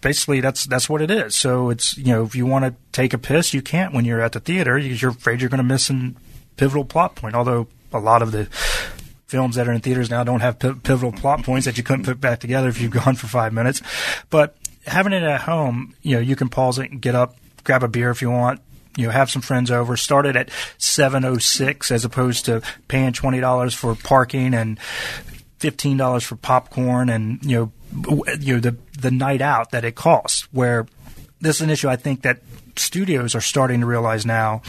Speaker 6: basically that's that's what it is. So it's you know, if you want to take a piss, you can't when you're at the theater because you're afraid you're going to miss a pivotal plot point. Although a lot of the films that are in theaters now don't have pi- pivotal plot points that you couldn't put back together if you've gone for five minutes. But having it at home, you know, you can pause it and get up, grab a beer if you want. You know, have some friends over. Start it at seven oh six as opposed to paying twenty dollars for parking and fifteen dollars for popcorn and you know you know the the night out that it costs. Where this is an issue I think that studios are starting to realize now.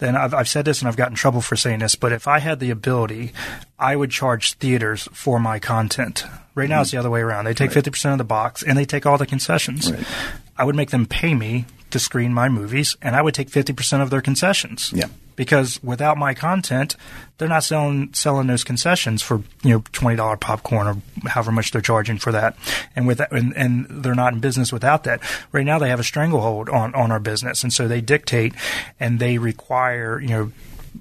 Speaker 6: Then I've, I've said this and I've gotten trouble for saying this, but if I had the ability, I would charge theaters for my content. Right now it's the mm-hmm. other way around. They take fifty percent of the box and they take all the concessions.
Speaker 5: Right.
Speaker 6: I would make them pay me to screen my movies, and I would take fifty percent of their concessions
Speaker 5: Yeah.
Speaker 6: Because without my content, they're not selling selling those concessions for you know twenty dollar popcorn or however much they're charging for that, and with that, and, and they're not in business without that. Right now, they have a stranglehold on on our business, and so they dictate and they require you know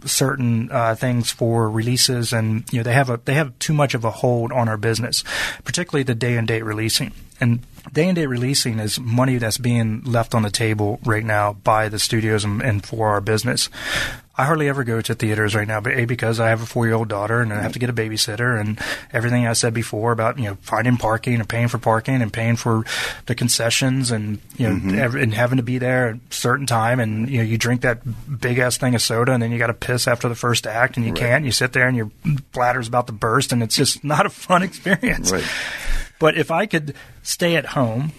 Speaker 6: certain uh, things for releases, and you know they have a they have too much of a hold on our business, particularly the day and date releasing. And day and date releasing is money that's being left on the table right now by the studios and, and for our business. I hardly ever go to theaters right now, but a because I have a four year old daughter and I have to get a babysitter and everything I said before about you know finding parking and paying for parking and paying for the concessions and you know mm-hmm. ev- and having to be there at a certain time and you know you drink that big ass thing of soda and then you got to piss after the first act and you can't and you sit there and your bladder's about to burst and it's just not a fun experience.
Speaker 5: Right.
Speaker 6: But if I could stay at home,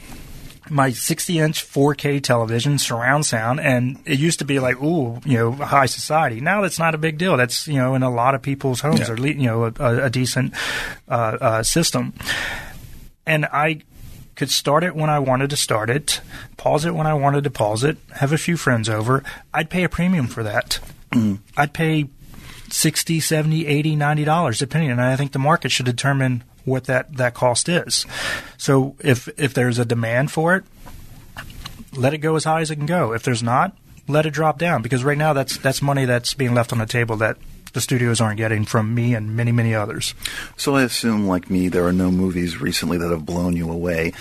Speaker 6: my 60 inch 4K television, surround sound, and it used to be like, ooh, you know, high society. Now that's not a big deal. That's, you know, in a lot of people's homes,
Speaker 5: Yeah.
Speaker 6: or, you know, a, a decent uh, uh, system. And I could start it when I wanted to start it, pause it when I wanted to pause it, have a few friends over. I'd pay a premium for that. I'd pay 60 70 80 90 dollars depending and i think the market should determine what that, that cost is. So if if there's a demand for it let it go as high as it can go. If there's not let it drop down because right now that's that's money that's being left on the table that the studios aren't getting from me and many many others
Speaker 5: So I assume, like me, there are no movies recently that have blown you away,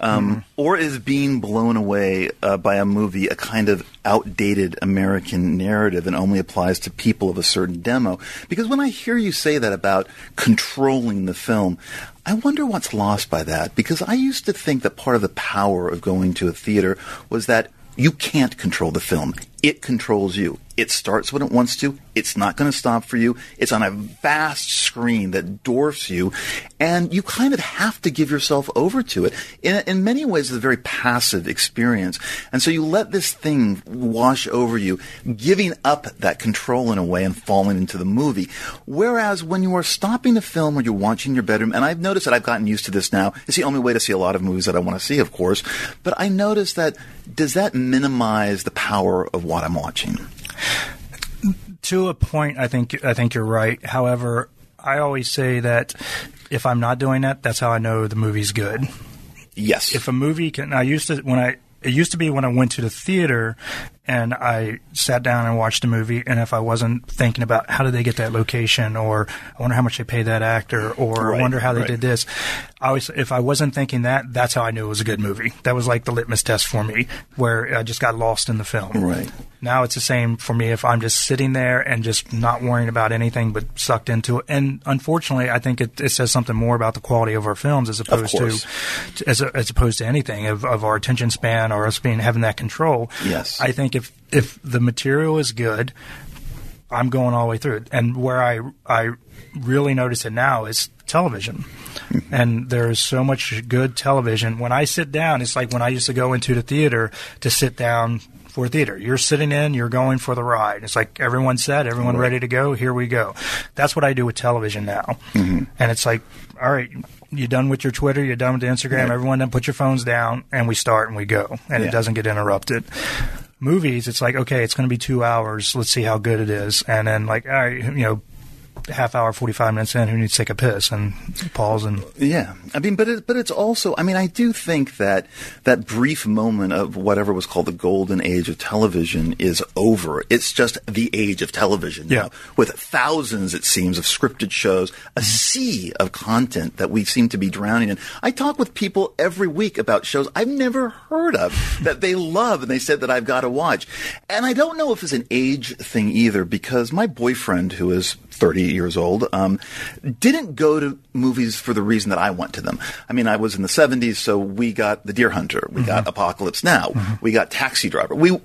Speaker 5: um, or is being blown away uh, by a movie a kind of outdated American narrative and only applies to people of a certain demo? Because when I hear you say that about controlling the film. I wonder what's lost by that because I used to think that part of the power of going to a theater was that you can't control the film. It controls you. It starts when it wants to. It's not going to stop for you. It's on a vast screen that dwarfs you, and you kind of have to give yourself over to it. In, in many ways, it's a very passive experience. And so you let this thing wash over you, giving up that control in a way and falling into the movie. Whereas when you are stopping a film or you're watching in your bedroom, and I've noticed that I've gotten used to this now. It's the only way to see a lot of movies that I want to see, of course. But I notice that does that minimize the power of what I'm watching?
Speaker 6: to a point, I think I think you're right. However, I always say that if I'm not doing that, that's how I know the movie's good.
Speaker 5: Yes.
Speaker 6: If a movie can, I used to when I it used to be when I went to the theater and I sat down and watched a movie, and if I wasn't thinking about how did they get that location, or I wonder how much they paid that actor, or
Speaker 5: Right,
Speaker 6: I wonder how they
Speaker 5: right.
Speaker 6: did this, I always if I wasn't thinking that, that's how I knew it was a good movie. That was like the litmus test for me, where I just got lost in the film.
Speaker 5: Right.
Speaker 6: Now it's the same for me if I'm just sitting there and just not worrying about anything but sucked into it. And unfortunately, I think it, it says something more about the quality of our films as opposed to, to as, as opposed to anything of, of our attention span or us being having that control.
Speaker 5: Yes.
Speaker 6: I think if if the material is good, I'm going all the way through it. And where I I really notice it now is television. Mm-hmm. and there's so much good television. When I sit down, it's like when I used to go into the theater to sit down for theater. You're sitting in, you're going for the ride. It's like everyone said, everyone ready to go, here we go. That's what I do with television now. Mm-hmm. And it's like, all right, you done with your Twitter, you're done with the Instagram, everyone then put your phones down and we start and we go. And
Speaker 5: Yeah.
Speaker 6: it doesn't get interrupted movies, it's like, okay, it's going to be two hours. Let's see how good it is. And then, like, all right, you know, half hour, forty five minutes in, who needs to take a piss and pause and
Speaker 5: Yeah, I mean, but it, but it's also. I mean, I do think that that brief moment of whatever was called the golden age of television is over. It's just the age of television.
Speaker 6: Yeah.
Speaker 5: now, with thousands, it seems, of scripted shows, a mm-hmm. sea of content that we seem to be drowning in. I talk with people every week about shows I've never heard of that they love, and they said that I've got to watch. And I don't know if it's an age thing either, because my boyfriend, who is 30 years old, um, didn't go to movies for the reason that I went to them. I mean, I was in the 70s, so we got The Deer Hunter, we got Apocalypse Now, we got Taxi Driver. We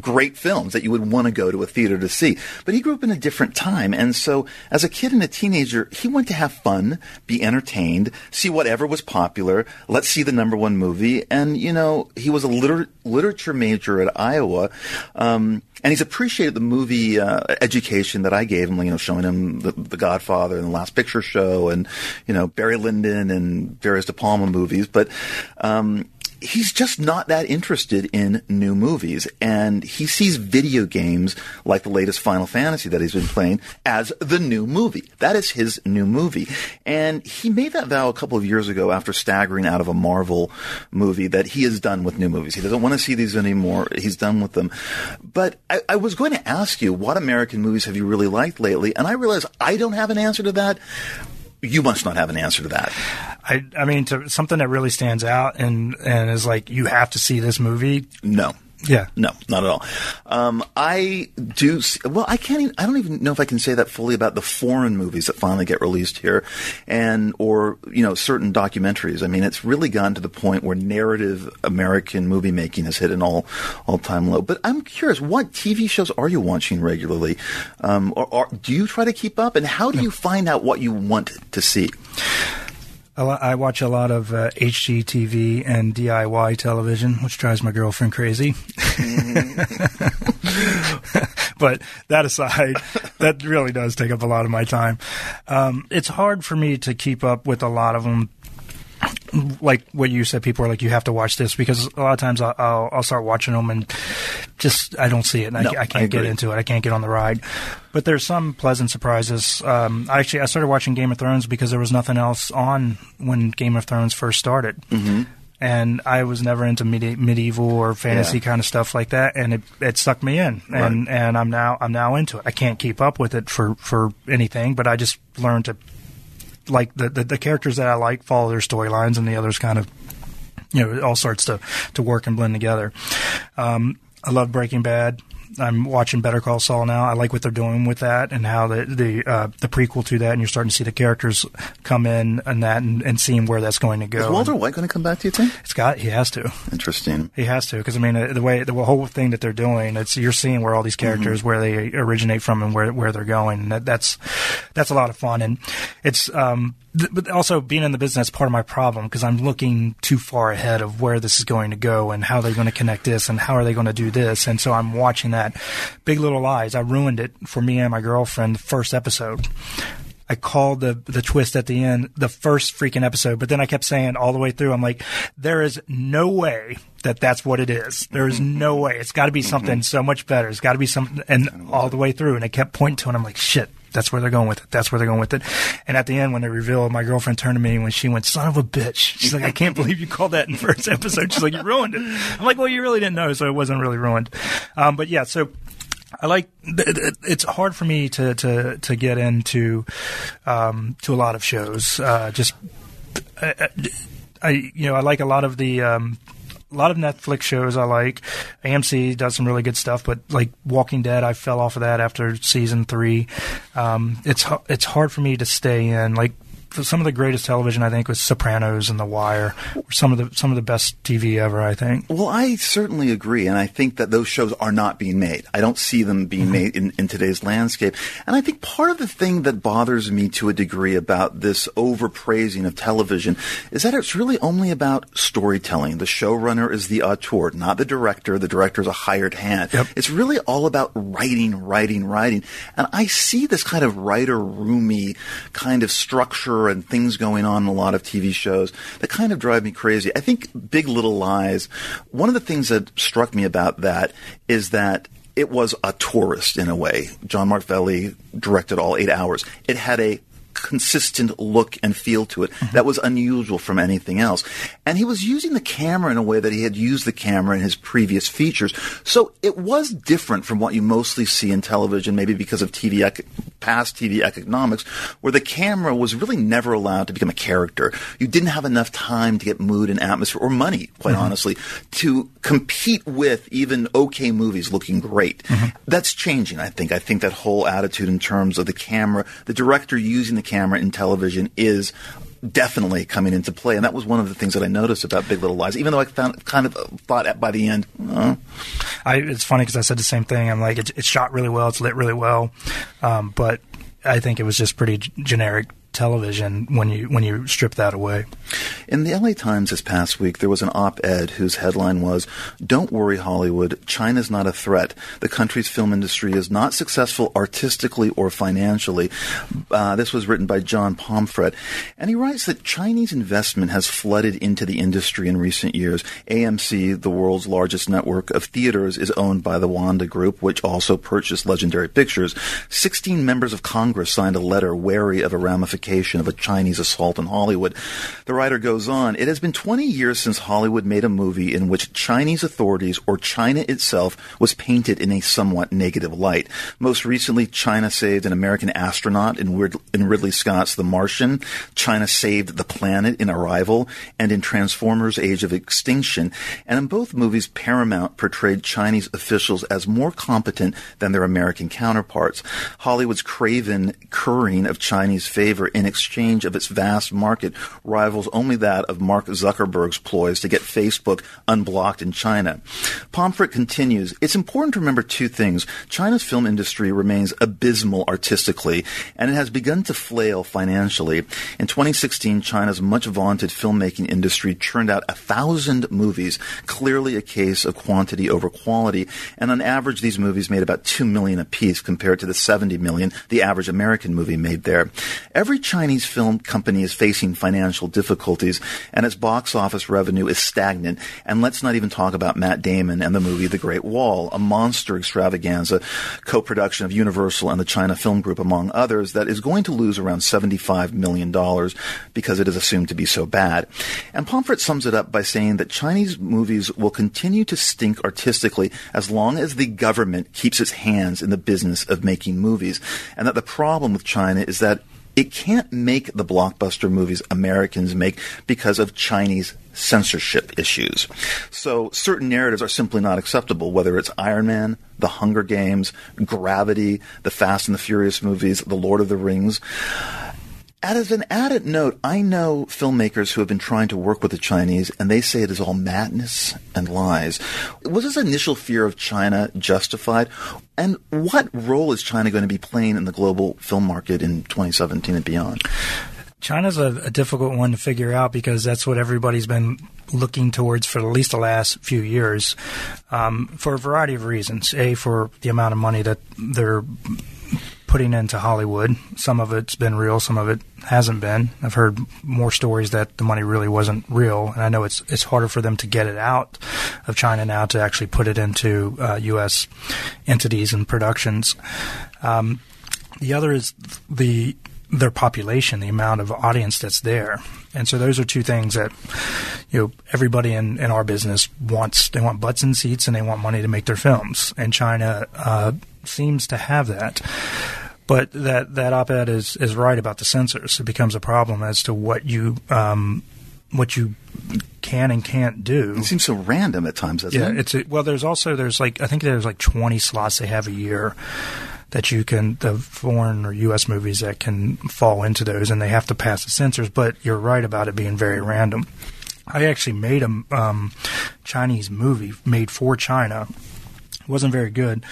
Speaker 5: great films that you would want to go to a theater to see. But he grew up in a different time, and so as a kid and a teenager, he went to have fun, be entertained, see whatever was popular. Let's see the number one movie, and you know, he was a liter- literature major at Iowa. Um, and he's appreciated the movie uh, education that I gave him, you know, showing him the, the Godfather and the Last Picture Show, and you know Barry Lyndon and various De Palma movies. But um, he's just not that interested in new movies, and he sees video games like the latest Final Fantasy that he's been playing as the new movie. That is his new movie, and he made that vow a couple of years ago after staggering out of a Marvel movie that he is done with new movies. He doesn't want to see these anymore. He's done with them. But I, I was going to ask you, what American movies have you really liked lately? And I realize I don't have an answer to that. You must not have an answer to that.
Speaker 6: I, I mean, to something that really stands out and and is like you have to see this movie.
Speaker 5: No.
Speaker 6: Yeah,
Speaker 5: No, not at all. Um, I do. s well, I can't. Even, I don't even know if I can say that fully about the foreign movies that finally get released here, and or you know certain documentaries. I mean, it's really gone to the point where narrative American movie making has hit an all all time low. But I'm curious, what TV shows are you watching regularly, um, or, or do you try to keep up? And how do you find out what you want to see?
Speaker 6: I, lo- I watch a lot of uh, HGTV and DIY television, which drives my girlfriend crazy. but that aside, that really does take up a lot of my time. Um, it's hard for me to keep up with a lot of them. Like what you said, people are like, you have to watch this because a lot of times I'll, I'll, I'll start watching them and just I don't see it and
Speaker 5: No,
Speaker 6: I, I
Speaker 5: I
Speaker 6: can't get into it. I can't get on the ride. But there's some pleasant surprises. Um, I actually I started watching Game of Thrones because there was nothing else on when Game of Thrones first started. Mm-hmm. And I was never into medi- medieval or fantasy
Speaker 5: Yeah.
Speaker 6: kind of stuff like that, and it, it sucked me in, and and I'm now I'm now into it. I can't keep up with it for for anything, but I just learned to like the, the the characters that I like follow their storylines, and the others kind of you know it all starts to to work and blend together. Um, I love Breaking Bad. I'm watching Better Call Saul now. I like what they're doing with that and how the the uh, the prequel to that, and you're starting to see the characters come in and that, and, and seeing where that's going to go.
Speaker 5: Is Walter White going to come back? Do you think?
Speaker 6: It's got he has to.
Speaker 5: Interesting.
Speaker 6: He has to because I mean uh, the way the whole thing that they're doing, it's you're seeing where all these characters where they originate from and where where they're going, and that, that's that's a lot of fun, and it's um th- but also being in the business is part of my problem because I'm looking too far ahead of where this is going to go and how they're going to connect this and how are they going to do this, and so I'm watching that. Big Little Lies, I ruined it for me and my girlfriend the first episode. I called the the twist at the end the first freaking episode, but then I kept saying all the way through, I'm like, there is no way that that's what it is. There is no way. It's got to be something so much better. It's got to be something, and all the way through, and I kept pointing to it. And I'm like, shit. That's where they're going with it. That's where they're going with it. And at the end, when they reveal, my girlfriend turned to me when she went, "Son of a bitch!" She's like, "I can't believe you called that in the first episode." She's like, "You ruined it." I'm like, "Well, you really didn't know, so it wasn't really ruined." Um, but yeah, so I like. It's hard for me to to to get into um, to a lot of shows. Uh, just I, I you know I like a lot of the. Um, a lot of Netflix shows I like. AMC does some really good stuff, but like Walking Dead, I fell off of that after season three. Um, it's it's hard for me to stay in. Like some of the greatest television, I think, was Sopranos and The Wire. Some of the some of the best TV ever. I think.
Speaker 5: Well, I certainly agree, and I think that those shows are not being made. I don't see them being
Speaker 6: Mm-hmm.
Speaker 5: made in, in today's landscape. And I think part of the thing that bothers me to a degree about this overpraising of television is that it's really only about storytelling. The showrunner is the auteur, not the director. The director is a hired hand.
Speaker 6: Yep.
Speaker 5: It's really all about writing, writing, writing. And I see this kind of writer roomy kind of structure and things going on in a lot of TV shows that kind of drive me crazy. I think Big Little Lies, one of the things that struck me about that is that it was auteurist in a way. Jean-Marc directed all eight hours. It had a consistent look and feel to it that was unusual from anything else. And he was using the camera in a way that he had used the camera in his previous features. So it was different from what you mostly see in television, maybe because of TV, ec- past TV economics, where the camera was really never allowed to become a character. You didn't have enough time to get mood and atmosphere or money, quite mm-hmm. honestly, to compete with even okay movies looking great. Mm-hmm. That's changing, I think. I think that whole attitude in terms of the camera, the director using the camera and television is definitely coming into play. And that was one of the things that I noticed about Big Little Lies, even though I found, kind of thought by the end, uh,
Speaker 6: I, it's funny because I said the same thing. I'm like, it's, it's shot really well, it's lit really well, um, but I think it was just pretty g- generic television when you when you strip that away.
Speaker 5: In the LA Times this past week, there was an op ed whose headline was Don't worry, Hollywood. China's not a threat. The country's film industry is not successful artistically or financially. Uh, this was written by John Pomfret. And he writes that Chinese investment has flooded into the industry in recent years. AMC, the world's largest network of theaters, is owned by the Wanda Group, which also purchased Legendary Pictures. 16 members of Congress signed a letter wary of a ramification of a Chinese assault in Hollywood. The writer goes on, it has been 20 years since Hollywood made a movie in which Chinese authorities or China itself was painted in a somewhat negative light. Most recently, China saved an American astronaut in, in Ridley Scott's The Martian. China saved the planet in Arrival and in Transformers Age of Extinction. And in both movies, Paramount portrayed Chinese officials as more competent than their American counterparts. Hollywood's craven currying of Chinese favor in exchange of its vast market rivals only that of Mark Zuckerberg's ploys to get Facebook unblocked in China. Pomfret continues, it's important to remember two things. China's film industry remains abysmal artistically, and it has begun to flail financially. In 2016, China's much vaunted filmmaking industry churned out a thousand movies, clearly a case of quantity over quality, and on average, these movies made about two million apiece compared to the 70 million the average American movie made there. Every Chinese film company is facing financial difficulties, and its box office revenue is stagnant. And let's not even talk about Matt Damon and the movie The Great Wall, a monster extravaganza co-production of Universal and the China Film Group, among others, that is going to lose around $75 million because it is assumed to be so bad. And Pomfret sums it up by saying that Chinese movies will continue to stink artistically as long as the government keeps its hands in the business of making movies, and that the problem with China is that it can't make the blockbuster movies Americans make because of Chinese censorship issues. So certain narratives are simply not acceptable, whether it's Iron Man, The Hunger Games, Gravity, the Fast and the Furious movies, The Lord of the Rings. As an added note, I know filmmakers who have been trying to work with the Chinese, and they say it is all madness and lies. Was this initial fear of China justified? And what role is China going to be playing in the global film market in 2017 and beyond?
Speaker 6: China's a, a difficult one to figure out because that's what everybody's been looking towards for at least the last few years, um, for a variety of reasons. A, for the amount of money that they're putting into Hollywood. Some of it's been real, some of it hasn't been. I've heard more stories that the money really wasn't real, and I know it's it's harder for them to get it out of China now to actually put it into uh, U.S. entities and productions. Um, the other is the their population, the amount of audience that's there. And so those are two things that, you know, everybody in, in our business wants. They want butts and seats and they want money to make their films. And China uh, seems to have that. But that, that op-ed is, is right about the censors. It becomes a problem as to what you um, what you can and can't do.
Speaker 5: It seems so random at times, doesn't
Speaker 6: Yeah,
Speaker 5: it?
Speaker 6: it's a, well. There's also there's like I think there's like 20 slots they have a year that you can the foreign or U.S. movies that can fall into those, and they have to pass the censors. But you're right about it being very random. I actually made a um, Chinese movie made for China. It wasn't very good.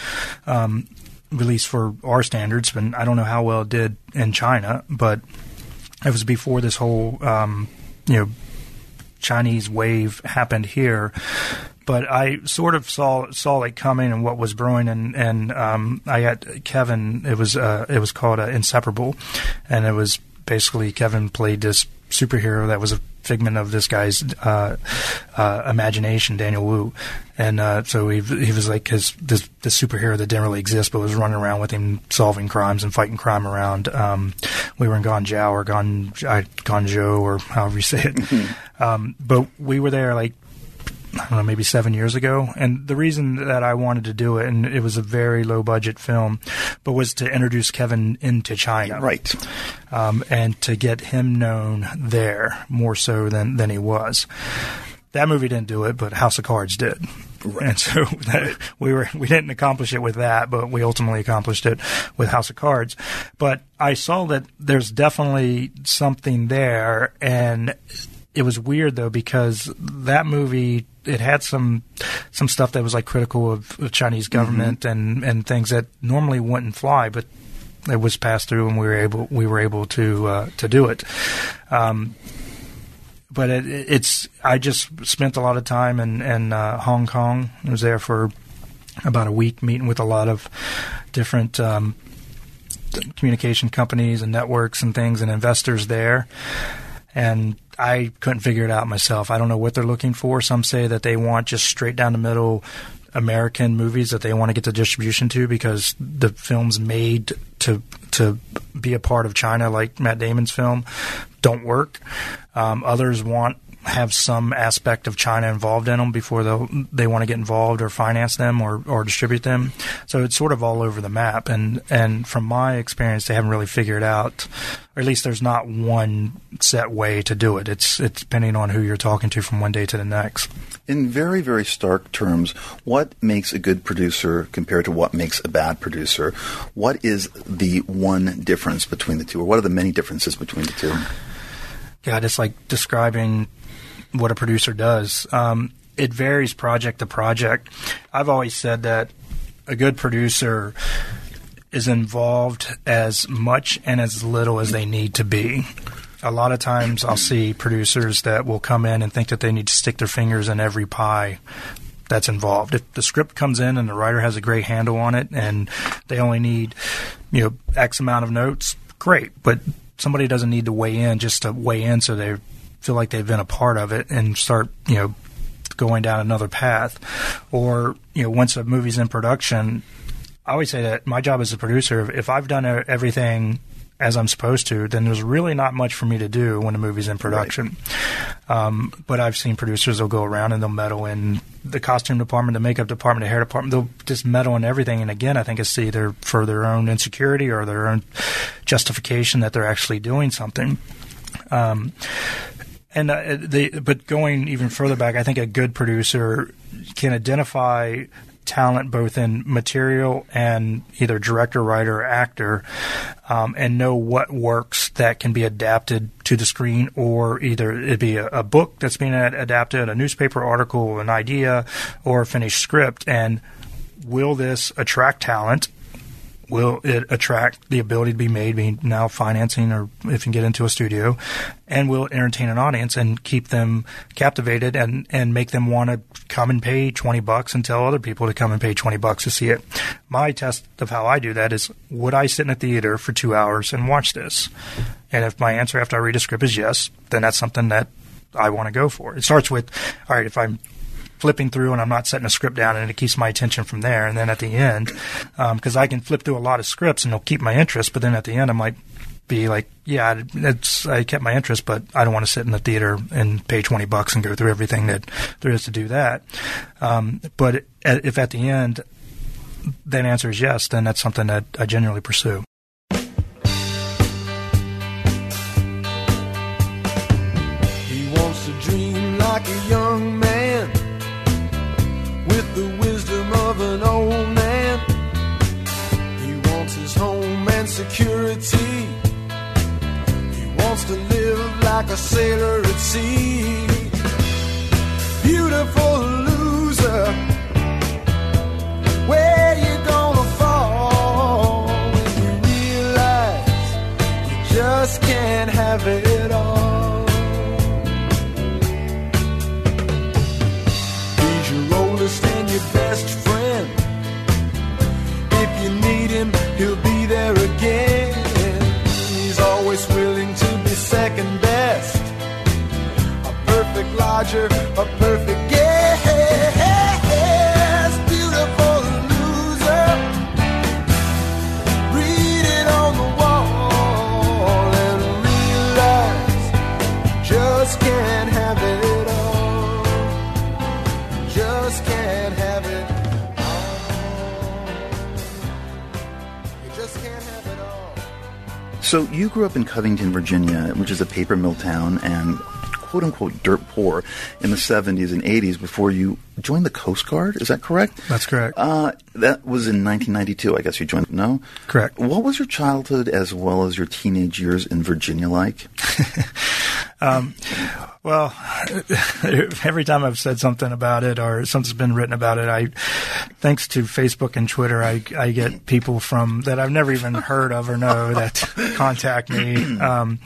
Speaker 6: Um, released for our standards, but I don't know how well it did in China. But it was before this whole um, you know Chinese wave happened here. But I sort of saw saw it coming and what was brewing, and and um, I got Kevin. It was uh, it was called uh, Inseparable, and it was basically Kevin played this superhero that was a figment of this guy's uh, uh, imagination, Daniel Wu. And uh, so he, he was like his this, this superhero that didn't really exist, but was running around with him, solving crimes and fighting crime around. Um, we were in Guangzhou or Gan, Guangzhou or however you say it. um, but we were there like I don't know, maybe seven years ago. And the reason that I wanted to do it, and it was a very low budget film, but was to introduce Kevin into China.
Speaker 5: Right.
Speaker 6: Um, and to get him known there more so than, than he was. That movie didn't do it, but House of Cards did. And so that, we were we didn't accomplish it with that, but we ultimately accomplished it with House of Cards. But I saw that there's definitely something there, and it was weird though because that movie it had some some stuff that was like critical of the Chinese government and and things that normally wouldn't fly, but it was passed through and we were able we were able to uh, to do it. Um, but it, it's I just spent a lot of time in in uh, Hong Kong. I was there for about a week, meeting with a lot of different. Um, communication companies and networks and things and investors there and I couldn't figure it out myself. I don't know what they're looking for. Some say that they want just straight down the middle American movies that they want to get the distribution to because the films made to to be a part of China, like Matt Damon's film, don't work. Um, others want have some aspect of China involved in them before they they want to get involved or finance them or, or distribute them. So it's sort of all over the map. And and from my experience, they haven't really figured out, or at least there's not one set way to do it. It's it's depending on who you're talking to from one day to the next.
Speaker 5: In very, very stark terms, what makes a good producer compared to what makes a bad producer? What is the one difference between the two, or what are the many differences between the two?
Speaker 6: God, it's like describing what a producer does. Um, it varies project to project. I've always said that a good producer is involved as much and as little as they need to be. A lot of times I'll see producers that will come in and think that they need to stick their fingers in every pie that's involved. If the script comes in and the writer has a great handle on it and they only need, you know, X amount of notes, great. But somebody doesn't need to weigh in just to weigh in so they feel like they've been a part of it and start, you know, going down another path. Or, you know, once a movie's in production, I always say that my job as a producer, if I've done everything as I'm supposed to, then there's really not much for me to do when a movie's in production. Um, but I've seen producers will go around and they'll meddle in the costume department, the makeup department, the hair department. They'll just meddle in everything. And again, I think it's either for their own insecurity or their own justification that they're actually doing something. Um, and uh, but going even further back, I think a good producer can identify talent both in material and either director, writer, or actor, um, and know what works that can be adapted to the screen, or either it be a, a book that's being ad- adapted, a newspaper article, an idea, or a finished script, and will this attract talent? Will it attract the ability to be made, being now financing, or if you get into a studio, and will it entertain an audience and keep them captivated and, and make them want to come and pay twenty bucks and tell other people to come and pay twenty bucks to see it. My test of how I do that is: would I sit in a theater for two hours and watch this? And if my answer after I read a script is yes, then that's something that I want to go for. It starts with, all right, if I'm flipping through and I'm not setting a script down and it keeps my attention from there. And then at the end, because I can flip through a lot of scripts and it'll keep my interest, but then at the end I might be like, yeah, it's I kept my interest, but I don't want to sit in the theater and pay twenty bucks and go through everything that there is to do that. Um, but if at the end that answer is yes, then that's something that I genuinely pursue.
Speaker 7: Like a sailor at sea. Beautiful loser, where you gonna fall when you realize you just can't have it lodger, a perfect guest. Beautiful loser. Read it on the wall and realize just can't have it.
Speaker 5: So you grew up in Covington, Virginia, which is a paper mill town and quote unquote dirt poor in the 70s and 80s before you joined the Coast Guard. Is that correct?
Speaker 6: That's correct.
Speaker 5: Uh, that was in 1992, I guess you joined. No?
Speaker 6: Correct.
Speaker 5: What was your childhood as well as your teenage years in Virginia like?
Speaker 6: Well, every time I've said something about it or something's been written about it, I, thanks to Facebook and Twitter, I, I get people from that I've never even heard of or know that contact me. Um,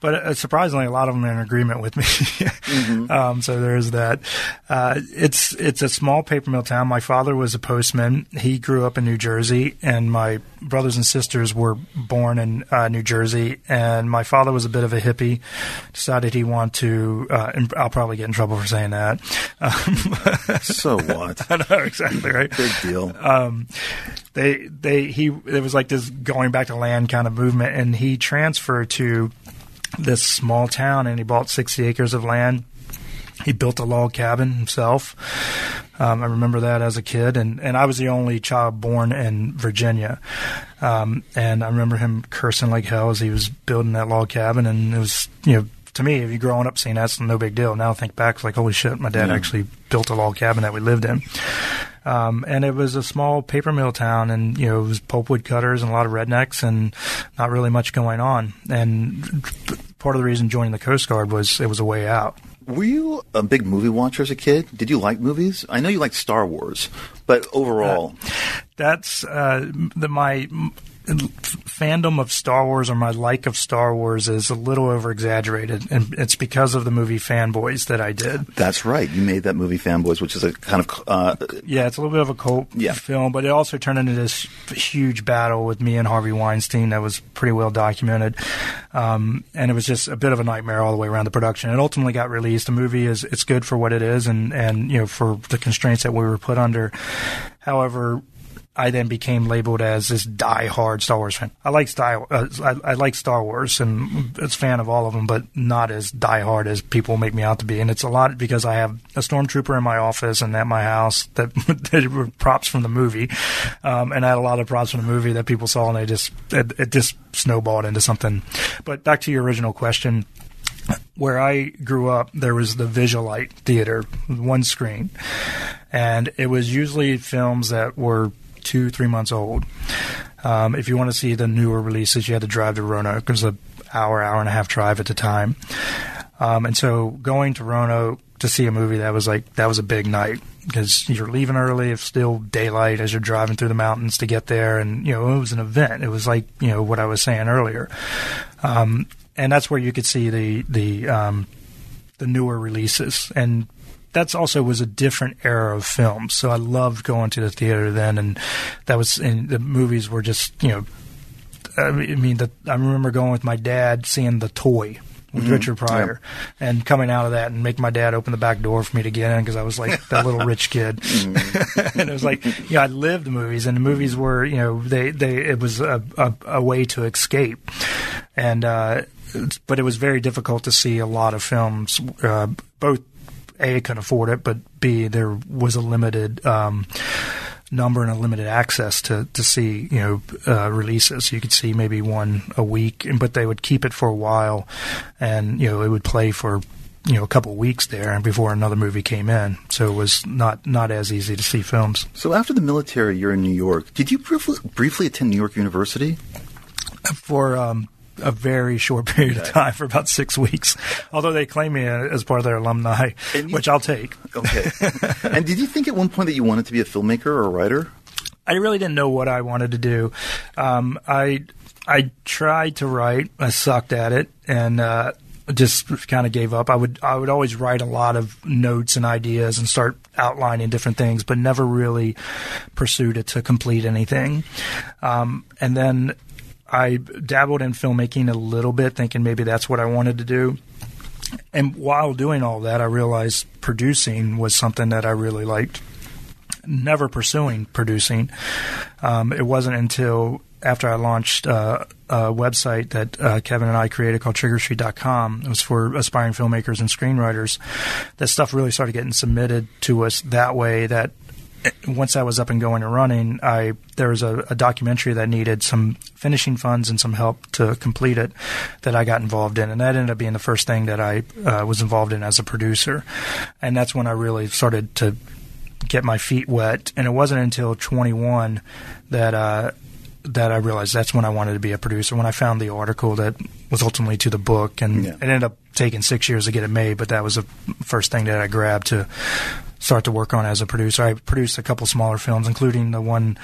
Speaker 6: but uh, surprisingly, a lot of them are in agreement with me. um, so there's that. Uh, it's it's a small paper mill town. My father was a postman. He grew up in New Jersey, and my brothers and sisters were born in uh, New Jersey. And my father was a bit of a hippie. Decided he wanted to. Uh, and I'll probably get in trouble for saying that. Um,
Speaker 5: so what?
Speaker 6: I know exactly right
Speaker 5: Big deal.
Speaker 6: um, they they he it was like this going back to land kind of movement, and he transferred to this small town, and he bought sixty acres of land. He built a log cabin himself. Um, I remember that as a kid, and, and I was the only child born in Virginia. Um, and I remember him cursing like hell as he was building that log cabin, and it was you know to me, if you growing up seeing that's no big deal. Now I think back, it's like holy shit, my dad actually built a log cabin that we lived in. Um, and it was a small paper mill town, and you know it was pulpwood cutters and a lot of rednecks, and not really much going on. And part of the reason joining the Coast Guard was it was a way out.
Speaker 5: Were you a big movie watcher as a kid? Did you like movies? I know you liked Star Wars, but overall,
Speaker 6: That's uh, the my fandom of Star Wars or my like of Star Wars is a little over exaggerated, and it's because of the movie Fanboys that I did.
Speaker 5: that's right. You made that movie Fanboys, which is a kind of uh,
Speaker 6: Yeah, it's a little bit of a cult
Speaker 5: Yeah.
Speaker 6: film, but it also turned into this huge battle with me and Harvey Weinstein that was pretty well documented. Um, and it was just a bit of a nightmare all the way around the production. It ultimately got released. The movie is it's good for what it is and, and you know, for the constraints that we were put under. However, I then became labeled as this die-hard Star Wars fan. I like Star, uh, I, I like Star Wars and it's a fan of all of them, but not as die-hard as people make me out to be. And it's a lot because I have a stormtrooper in my office and at my house that, that were props from the movie, um, and I had a lot of props from the movie that people saw, and they just it, it just snowballed into something. But back to your original question where I grew up, there was the Visulite Theater, one screen, and it was usually films that were two, three months old. Um, if you want to see the newer releases, you had to drive to Roanoke. It was an hour, hour and a half drive at the time, um, and so going to Roanoke to see a movie that was like that was a big night because you're leaving early. It's still daylight as you're driving through the mountains to get there, and you know it was an event. It was like you know what I was saying earlier. Um, and that's where you could see the the um, the newer releases, and that's also was a different era of films. So I loved going to the theater then, and that was and the movies were just you know, I mean, I the, I remember going with my dad seeing the toy. With Richard Pryor, and coming out of that and making my dad open the back door for me to get in because I was like that little rich kid, and it was like, you know, I lived the movies, and the movies were, you know, they they it was a a, a way to escape, and uh, but it was very difficult to see a lot of films. Uh, both a couldn't afford it, but b there was a limited. Um, number and a limited access to to see you know uh, releases. You could see maybe one a week, but they would keep it for a while, and you know it would play for you know a couple of weeks there, and before another movie came in. So it was not not as easy to see films.
Speaker 5: So after the military, you're in New York. Did you briefly, briefly attend New York University?
Speaker 6: for um, a very short period of time, for about six weeks. Although they claim me as part of their alumni,
Speaker 5: you-
Speaker 6: which I'll take.
Speaker 5: Okay. and did you think at one point that you wanted to be a filmmaker or a writer?
Speaker 6: I really didn't know what I wanted to do. Um, I I tried to write. I sucked at it, and uh, just kind of gave up. I would I would always write a lot of notes and ideas and start outlining different things, but never really pursued it to complete anything. Um, and then I dabbled in filmmaking a little bit, thinking maybe that's what I wanted to do. and while doing all that, I realized producing was something that I really liked. Never pursuing producing. Um, it wasn't until after I launched uh, a website that uh, Kevin and I created called TriggerStreet.com. It was for aspiring filmmakers and screenwriters. That stuff really started getting submitted to us that way. That once I was up and going and running, I there was a, a documentary that needed some finishing funds and some help to complete it that I got involved in, and that ended up being the first thing that I uh, was involved in as a producer, and that's when I really started to get my feet wet. And it wasn't until 21 that uh, that I realized that's when I wanted to be a producer. When I found the article that was ultimately to the book, and
Speaker 5: Yeah.
Speaker 6: it ended up taking six years to get it made, but that was the first thing that I grabbed to start to work on as a producer. I produced a couple smaller films, including the one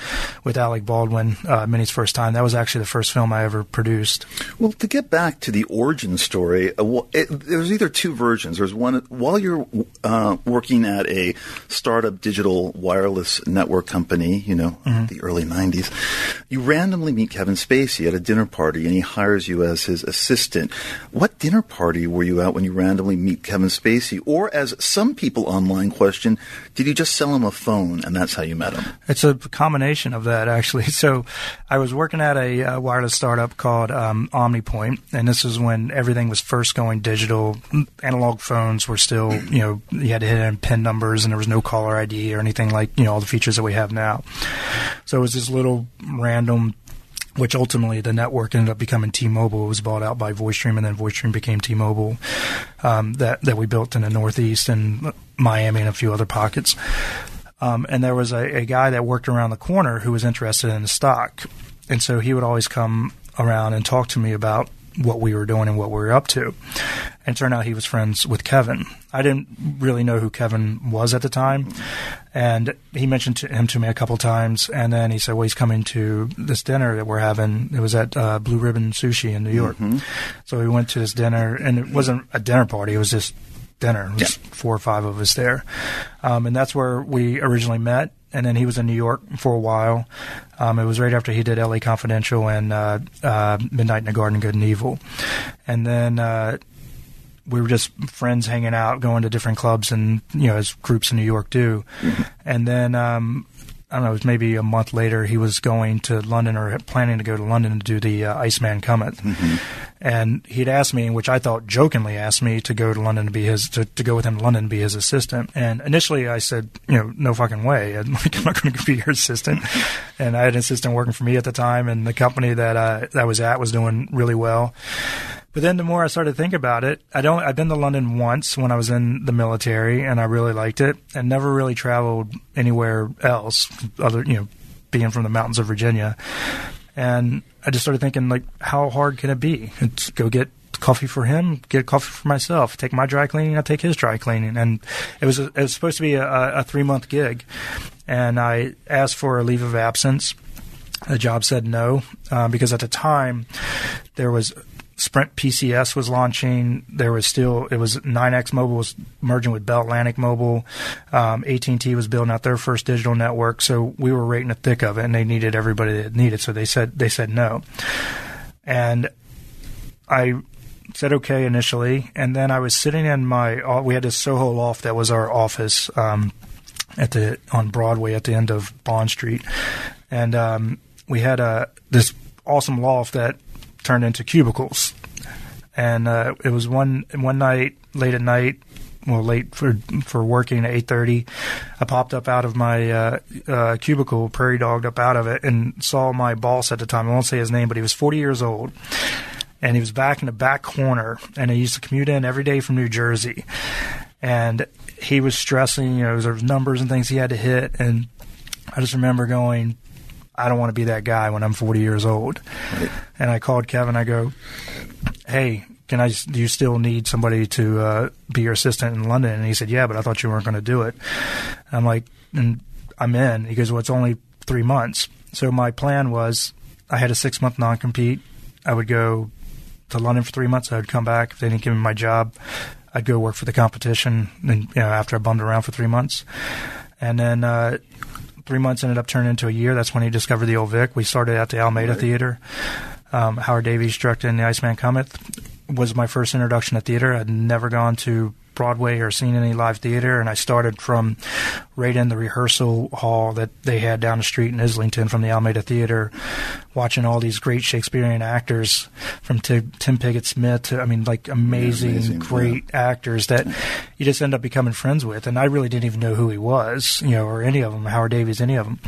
Speaker 6: with Alec Baldwin, uh, Mini's first time. That was actually the first film I ever produced.
Speaker 5: Well, to get back to the origin story, uh, it, there's either two versions. There's one while you're uh, working at a startup digital wireless network company, you know, the early '90s. You randomly meet Kevin Spacey at a dinner party, and he hires you as his assistant. What dinner party were you at when you randomly meet Kevin Spacey? Or, as some people online question, did you just sell him a phone, and that's how you met him?
Speaker 6: It's a combination of that, actually. So, I was working at a uh, wireless startup called um, OmniPoint, and this is when everything was first going digital. Analog phones were still, you know, you had to hit in PIN numbers, and there was no caller ID or anything like, you know, all the features that we have now. So, it was this little random which ultimately the network ended up becoming T-Mobile. It was bought out by VoiceStream, and then VoiceStream became T-Mobile. Um, that that we built in the Northeast and Miami and a few other pockets. Um, and there was a, a guy that worked around the corner who was interested in the stock, and so he would always come around and talk to me about what we were doing and what we were up to. And it turned out he was friends with Kevin. I didn't really know who Kevin was at the time, and he mentioned to him to me a couple times. And then he said, "Well, he's coming to this dinner that we're having. It was at uh, Blue Ribbon Sushi in New York." So we went to this dinner, and it wasn't a dinner party; it was just dinner. It was four or five of us there, um, and that's where we originally met. And then he was in New York for a while. Um, it was right after he did L.A. Confidential and uh, uh, Midnight in the Garden, Good and Evil, and then. Uh, we were just friends hanging out, going to different clubs, and you know, as groups in New York do. And then um, I don't know, it was maybe a month later, he was going to London or planning to go to London to do the uh, Iceman Cometh. And he'd asked me, which I thought jokingly asked me to go to London to be his to, to go with him to London to be his assistant. And initially, I said, you know, no fucking way. I'm, like, I'm not going to be your assistant. and I had an assistant working for me at the time, and the company that uh, that I was at was doing really well. But then the more I started to think about it, I don't. I've been to London once when I was in the military, and I really liked it, and never really traveled anywhere else. Other, you know, being from the mountains of Virginia, and I just started thinking, like, how hard can it be? It's go get coffee for him, get coffee for myself, take my dry cleaning, I take his dry cleaning, and it was a, it was supposed to be a, a three month gig, and I asked for a leave of absence. The job said no uh, because at the time there was Sprint PCS was launching. There was still it was NYNEX Mobile was merging with Bell Atlantic Mobile. Um, AT&T was building out their first digital network, so we were right in the thick of it, and they needed everybody that needed. So they said they said no, and I said okay initially, and then I was sitting in my uh, we had this Soho loft that was our office um, at the on Broadway at the end of Bond Street, and um, we had a this awesome loft that turned into cubicles, and uh, it was one one night late at night. Well, late for for working at eight thirty, I popped up out of my uh, uh, cubicle, prairie dogged up out of it, and saw my boss at the time. I won't say his name, but he was forty years old, and he was back in the back corner, and he used to commute in every day from New Jersey, and he was stressing. You know, there was numbers and things he had to hit, and I just remember going, I don't want to be that guy when I'm 40 years old. And I called Kevin. I go, Hey, can I? Do you still need somebody to uh, be your assistant in London? And he said, Yeah, but I thought you weren't going to do it. I'm like, and I'm in. He goes, Well, it's only three months. So my plan was, I had a six month non compete. I would go to London for three months. I would come back. If they didn't give me my job, I'd go work for the competition. And you know, after I bummed around for three months, and then uh, three months ended up turning into a year. That's when he discovered the Old Vic. We started at the Almeida Theater. Um, Howard Davies directed in The Iceman Cometh. was my first introduction to theater. I'd never gone to Broadway or seen any live theater, and I started from right in the rehearsal hall that they had down the street in Islington from the Almeida Theater, watching all these great Shakespearean actors from Tim, Tim Pigott Smith to, I mean, like amazing,
Speaker 5: amazing,
Speaker 6: great actors that you just end up becoming friends with. And I really didn't even know who he was, you know, or any of them, Howard Davies, any of them.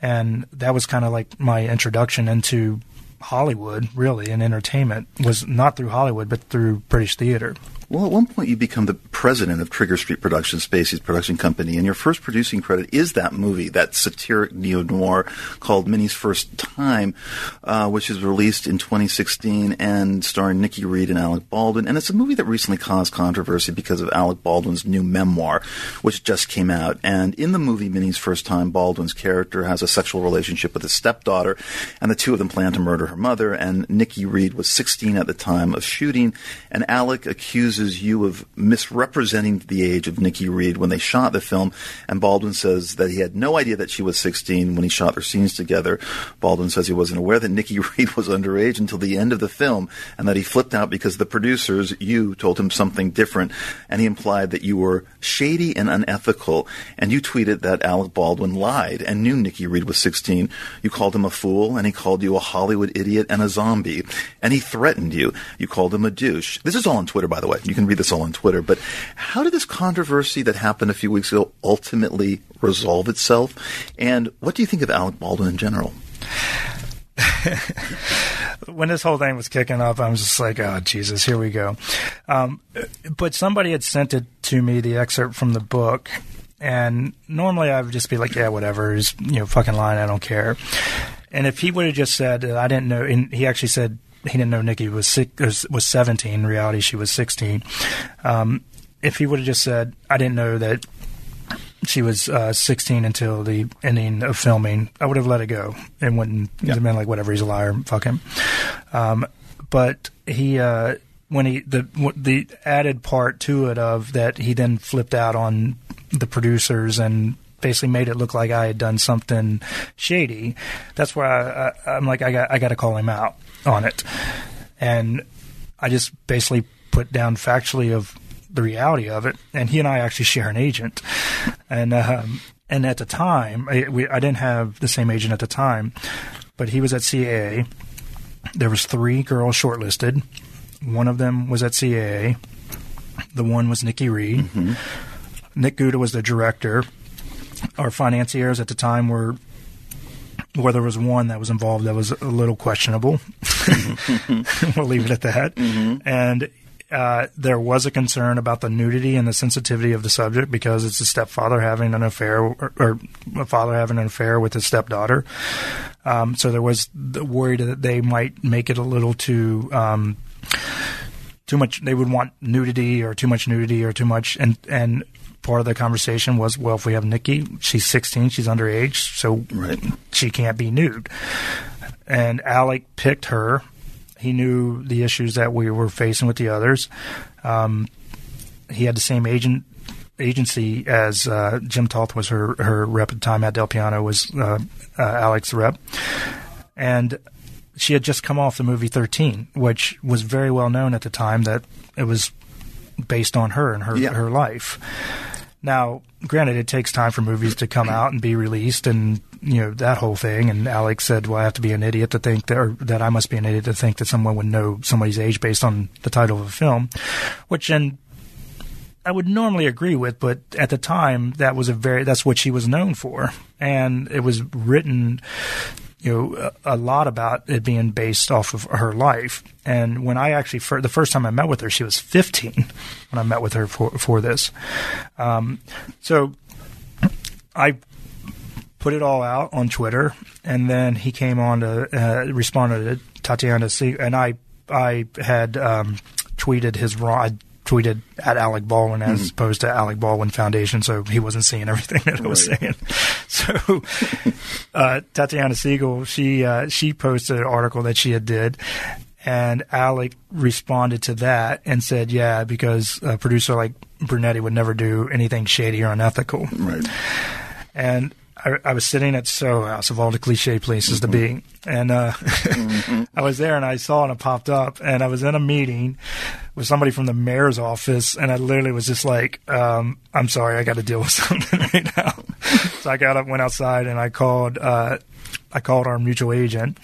Speaker 6: And that was kind of like my introduction into Hollywood, really, and entertainment was not through Hollywood, but through British theater.
Speaker 5: Well, at one point you become the president of Trigger Street Productions, Spacey's production company, and your first producing credit is that movie, that satiric neo noir called Mini's First Time, uh, which is released in 2016 and starring Nikki Reed and Alec Baldwin. And it's a movie that recently caused controversy because of Alec Baldwin's new memoir, which just came out. And in the movie Mini's First Time, Baldwin's character has a sexual relationship with his stepdaughter, and the two of them plan to murder her mother. And Nikki Reed was 16 at the time of shooting, and Alec accuses you of misrepresenting the age of Nikki Reed when they shot the film. And Baldwin says that he had no idea that she was 16 when he shot their scenes together. Baldwin says he wasn't aware that Nikki Reed was underage until the end of the film, and that he flipped out because the producers, you, told him something different, and he implied that you were shady and unethical. And you tweeted that Alec Baldwin lied and knew Nikki Reed was 16. You called him a fool, and he called you a Hollywood idiot and a zombie. And he threatened you. You called him a douche. This is all on Twitter, by the way. You can read this all on Twitter. But how did this controversy that happened a few weeks ago ultimately resolve itself? And what do you think of Alec Baldwin in general?
Speaker 6: when this whole thing was kicking off, I was just like, "Oh Jesus, here we go." Um, but somebody had sent it to me, the excerpt from the book, and normally I would just be like, "Yeah, whatever, he's you know fucking lying, I don't care." And if he would have just said, "I didn't know," and he actually said he didn't know Nikki was six, was- was seventeen. In reality, she was sixteen. Um, if he would have just said, "I didn't know that." She was uh, 16 until the ending of filming. I would have let it go and wouldn't
Speaker 5: Yeah.
Speaker 6: been like, whatever, he's a liar, fuck him. Um, but he, uh, when he the the added part to it of that he then flipped out on the producers and basically made it look like I had done something shady. That's where I, I'm like I got I got to call him out on it, and I just basically put down factually of the reality of it. And he and I actually share an agent, and um, and at the time I, we, I didn't have the same agent at the time, but he was at CAA. There was three girls shortlisted. One of them was at CAA. The one was Nikki Reed. Nick Guthe was the director. Our financiers at the time were, well, there was one that was involved that was a little questionable. we'll leave it at that. And uh, there was a concern about the nudity and the sensitivity of the subject because it's a stepfather having an affair or, or a father having an affair with his stepdaughter. Um, so there was the worry that they might make it a little too. Um, too much they would want nudity or too much nudity or too much and and part of the conversation was well if we have Nikki she's 16 she's underage so
Speaker 5: Right.
Speaker 6: she can't be nude and Alec picked her he knew the issues that we were facing with the others um, he had the same agent agency as uh, Jim Toth was her her rep at the time at Del Piano was uh, uh, Alec's rep and she had just come off the movie 13, which was very well known at the time that it was based on her and her
Speaker 5: Yeah.
Speaker 6: her life. Now, granted, it takes time for movies to come out and be released, and you know that whole thing. And Alex said, "Well, I have to be an idiot to think that, or that I must be an idiot to think that someone would know somebody's age based on the title of a film," which in I would normally agree with, but at the time that was a very that's what she was known for, and it was written, you know, a, a lot about it being based off of her life. And when I actually fir- the first time I met with her, she was 15 when I met with her for for this. Um, so I put it all out on Twitter, and then he came on to uh, responded to Tatiana C, and I I had um, tweeted his wrong. I tweeted at Alec Baldwin as opposed to Alec Baldwin Foundation, so he wasn't seeing everything that I was
Speaker 5: Right.
Speaker 6: saying. So uh, Tatiana Siegel, she uh, she posted an article that she had did. And Alec responded to that and said, "Yeah, because a producer like Brunetti would never do anything shady or unethical."
Speaker 5: Right.
Speaker 6: And I, I was sitting at Soho House of all the cliche places to be, and uh, I was there and I saw it and it popped up, and I was in a meeting with somebody from the mayor's office, and I literally was just like, um, "I'm sorry, I got to deal with something right now." so I got up, went outside, and I called. Uh, I called our mutual agent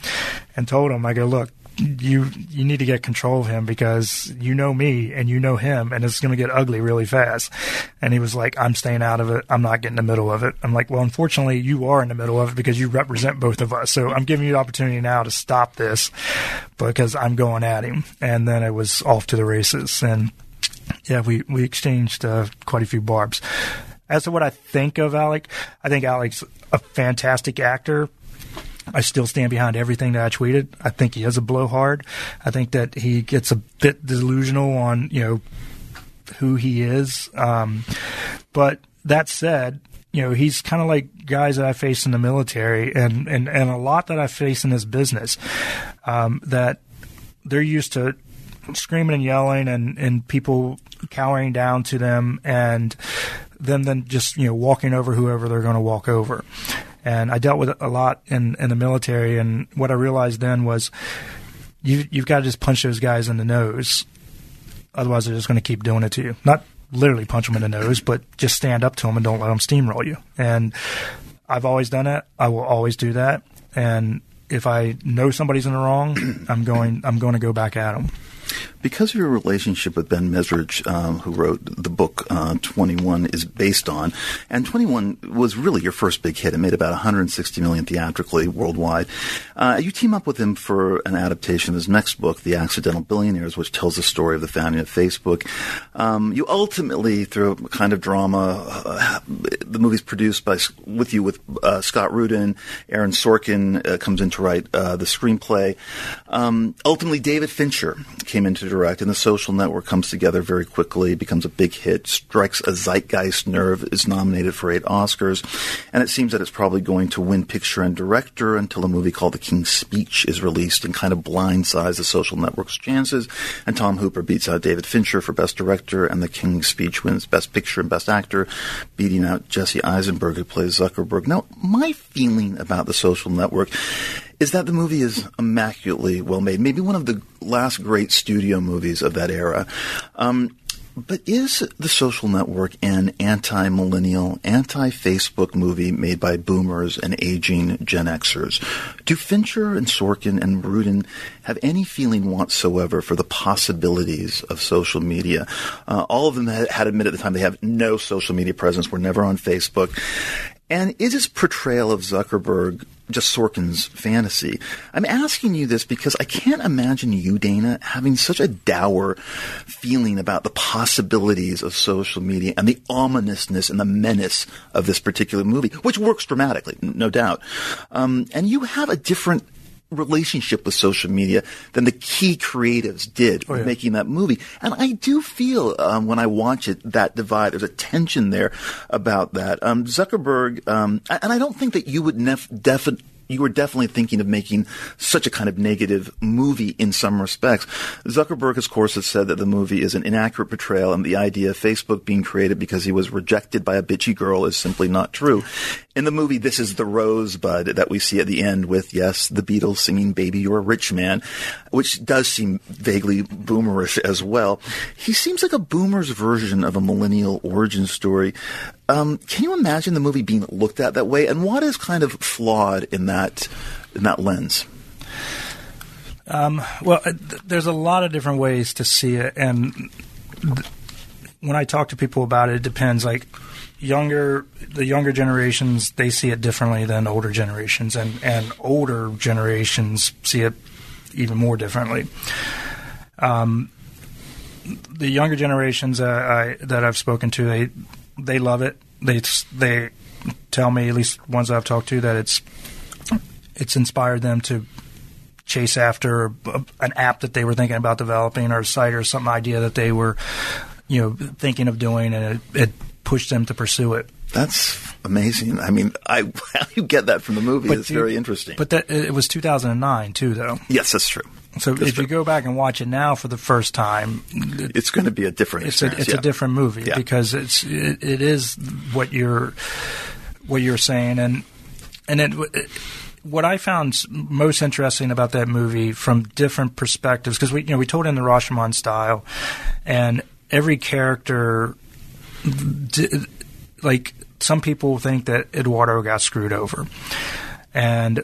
Speaker 6: and told him, I go, look, you you need to get control of him because you know me and you know him and it's going to get ugly really fast. And he was like, I'm staying out of it. I'm not getting in the middle of it. I'm like, well, unfortunately, you are in the middle of it because you represent both of us. So I'm giving you the opportunity now to stop this because I'm going at him. And then it was off to the races. And yeah, we we exchanged uh, quite a few barbs. As to what I think of Alec, I think Alec's a fantastic actor. I still stand behind everything that I tweeted. I think he is a blowhard. I think that he gets a bit delusional on you know who he is. Um, but that said, you know he's kind of like guys that I face in the military, and and and a lot that I face in this business. Um, that they're used to screaming and yelling, and and people cowering down to them, and them then just you know walking over whoever they're going to walk over. And I dealt with it a lot in, in the military, and what I realized then was you you've got to just punch those guys in the nose, otherwise they're just going to keep doing it to you. Not literally punch them in the nose, but just stand up to them and don't let them steamroll you. And I've always done that. I will always do that. And if I know somebody's in the wrong, I'm going I'm going to go back at them.
Speaker 5: Because of your relationship with Ben Mezrich, um, who wrote the book uh, 21 is based on, and 21 was really your first big hit. It made about 160 million theatrically worldwide. Uh, you team up with him for an adaptation of his next book, The Accidental Billionaires, which tells the story of the founding of Facebook. Um, you ultimately, through a kind of drama, uh, the movie's produced by with you with uh, Scott Rudin, Aaron Sorkin uh, comes in to write uh, the screenplay. Um, ultimately, David Fincher came in to direct, and the social network comes together very quickly, becomes a big hit, strikes a zeitgeist nerve, is nominated for eight Oscars, and it seems that it's probably going to win picture and director until a movie called The King's Speech is released and kind of blindsides the social network's chances. And Tom Hooper beats out David Fincher for Best Director, and The King's Speech wins Best Picture and Best Actor, beating out Jesse Eisenberg, who plays Zuckerberg. Now, my feeling about the social network is that the movie is immaculately well made. Maybe one of the last great studio movies of that era. Um, but is The Social Network an anti millennial, anti Facebook movie made by boomers and aging Gen Xers? Do Fincher and Sorkin and Rudin have any feeling whatsoever for the possibilities of social media? Uh, all of them had, had admitted at the time they have no social media presence, were never on Facebook. And is his portrayal of Zuckerberg just Sorkin's fantasy? I'm asking you this because I can't imagine you, Dana, having such a dour feeling about the possibilities of social media and the ominousness and the menace of this particular movie, which works dramatically, no doubt. Um, and you have a different relationship with social media than the key creatives did
Speaker 6: Oh, yeah.
Speaker 5: making that movie. And I do feel um, when I watch it that divide. There's a tension there about that. Um, Zuckerberg, um, and I don't think that you would nef- definitely. You were definitely thinking of making such a kind of negative movie in some respects. Zuckerberg, of course, has said that the movie is an inaccurate portrayal and the idea of Facebook being created because he was rejected by a bitchy girl is simply not true. In the movie, this is the rosebud that we see at the end with, yes, the Beatles singing Baby You're a Rich Man, which does seem vaguely boomerish as well. He seems like a boomer's version of a millennial origin story. Um, can you imagine the movie being looked at that way? And what is kind of flawed in that, in that lens?
Speaker 6: Well, uh, th- there's a lot of different ways to see it, and th- when I talk to people about it, it depends. Like younger, the younger generations, they see it differently than older generations, and and older generations see it even more differently. Um, the younger generations uh, I, that I've spoken to, they they love it. They they tell me, at least ones I've talked to, that it's it's inspired them to chase after an app that they were thinking about developing or a site or some idea that they were, you know, thinking of doing, and it, it pushed them to pursue it.
Speaker 5: That's amazing. I mean, I, how you get that from the movie is
Speaker 6: you-
Speaker 5: very interesting.
Speaker 6: But that, it was 2009 too, though.
Speaker 5: yes, that's true.
Speaker 6: So if you go back and watch it now for the first time, it-
Speaker 5: it's going to be a different
Speaker 6: it's a it's
Speaker 5: yeah.
Speaker 6: a different movie
Speaker 5: Yeah.
Speaker 6: because it's it, it is what you're what you're saying, and and it, it what I found most interesting about that movie from different perspectives, because we you know we told it in the Rashomon style, and every character, d- like some people think that Eduardo got screwed over, and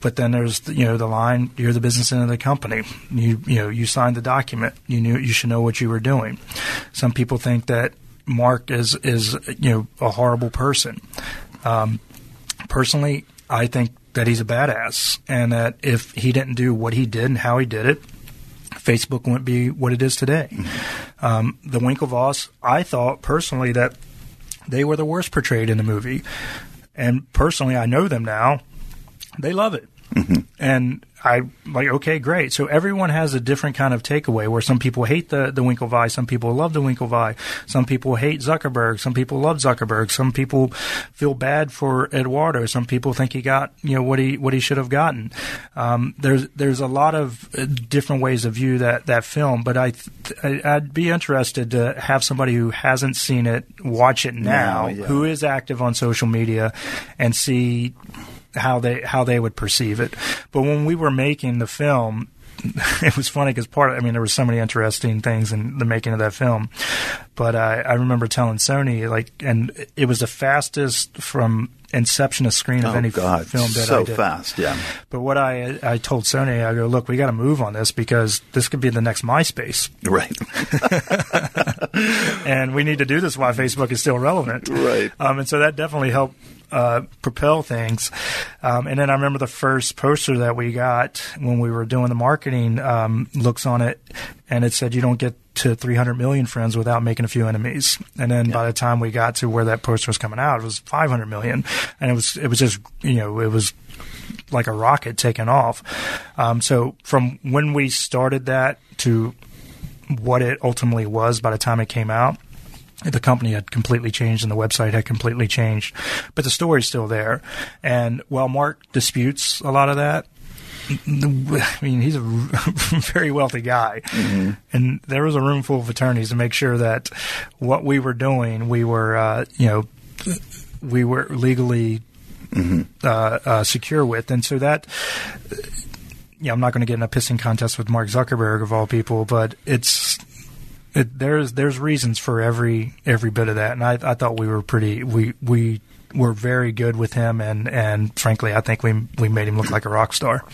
Speaker 6: but then there's you know the line you're the business end of the company. You you know you signed the document. You knew you should know what you were doing. Some people think that mark is is you know a horrible person. Um, personally i think that he's a badass and that if he didn't do what he did and how he did it facebook wouldn't be what it is today. Um, the winklevoss i thought personally that they were the worst portrayed in the movie. And personally i know them now they love it. And I like, okay, great. So everyone has a different kind of takeaway where some people hate the, the Winklevi, some people love the Winklevi, some people hate Zuckerberg, some people love Zuckerberg, some people feel bad for Eduardo, some people think he got, you know, what he, what he should have gotten. Um, there's, there's a lot of different ways to view that, that film, but I, th- I'd be interested to have somebody who hasn't seen it watch it now,
Speaker 5: Now, yeah.
Speaker 6: who is active on social media and see how they how they would perceive it. But when we were making the film, it was funny because part of, I mean there were so many interesting things in the making of that film. But I, I remember telling Sony like, and it was the fastest from inception to screen of
Speaker 5: oh
Speaker 6: any
Speaker 5: God,
Speaker 6: film that
Speaker 5: so
Speaker 6: I did.
Speaker 5: fast. Yeah.
Speaker 6: But what I I told Sony, I go, look, we got to move on this because this could be the next MySpace,
Speaker 5: Right.
Speaker 6: and we need to do this while Facebook is still relevant.
Speaker 5: Right.
Speaker 6: Um, and so that definitely helped uh, propel things. Um, and then I remember the first poster that we got when we were doing the marketing um, looks on it, and it said you don't get to 300 million friends without making a few enemies. And then by the time we got to where that poster was coming out, it was 500 million, and it was it was just you know it was like a rocket taking off. Um, so from when we started that to what it ultimately was by the time it came out, the company had completely changed and the website had completely changed, but the story's still there. And while Mark disputes a lot of that, I mean, he's a very wealthy guy, and there was a room full of attorneys to make sure that what we were doing, we were, uh, you know, we were legally uh, uh, secure with, and so that. Yeah, I'm not going to get in a pissing contest with Mark Zuckerberg of all people, but it's it, there's there's reasons for every every bit of that, and I, I thought we were pretty we we were very good with him, and and frankly, I think we we made him look like a rock star.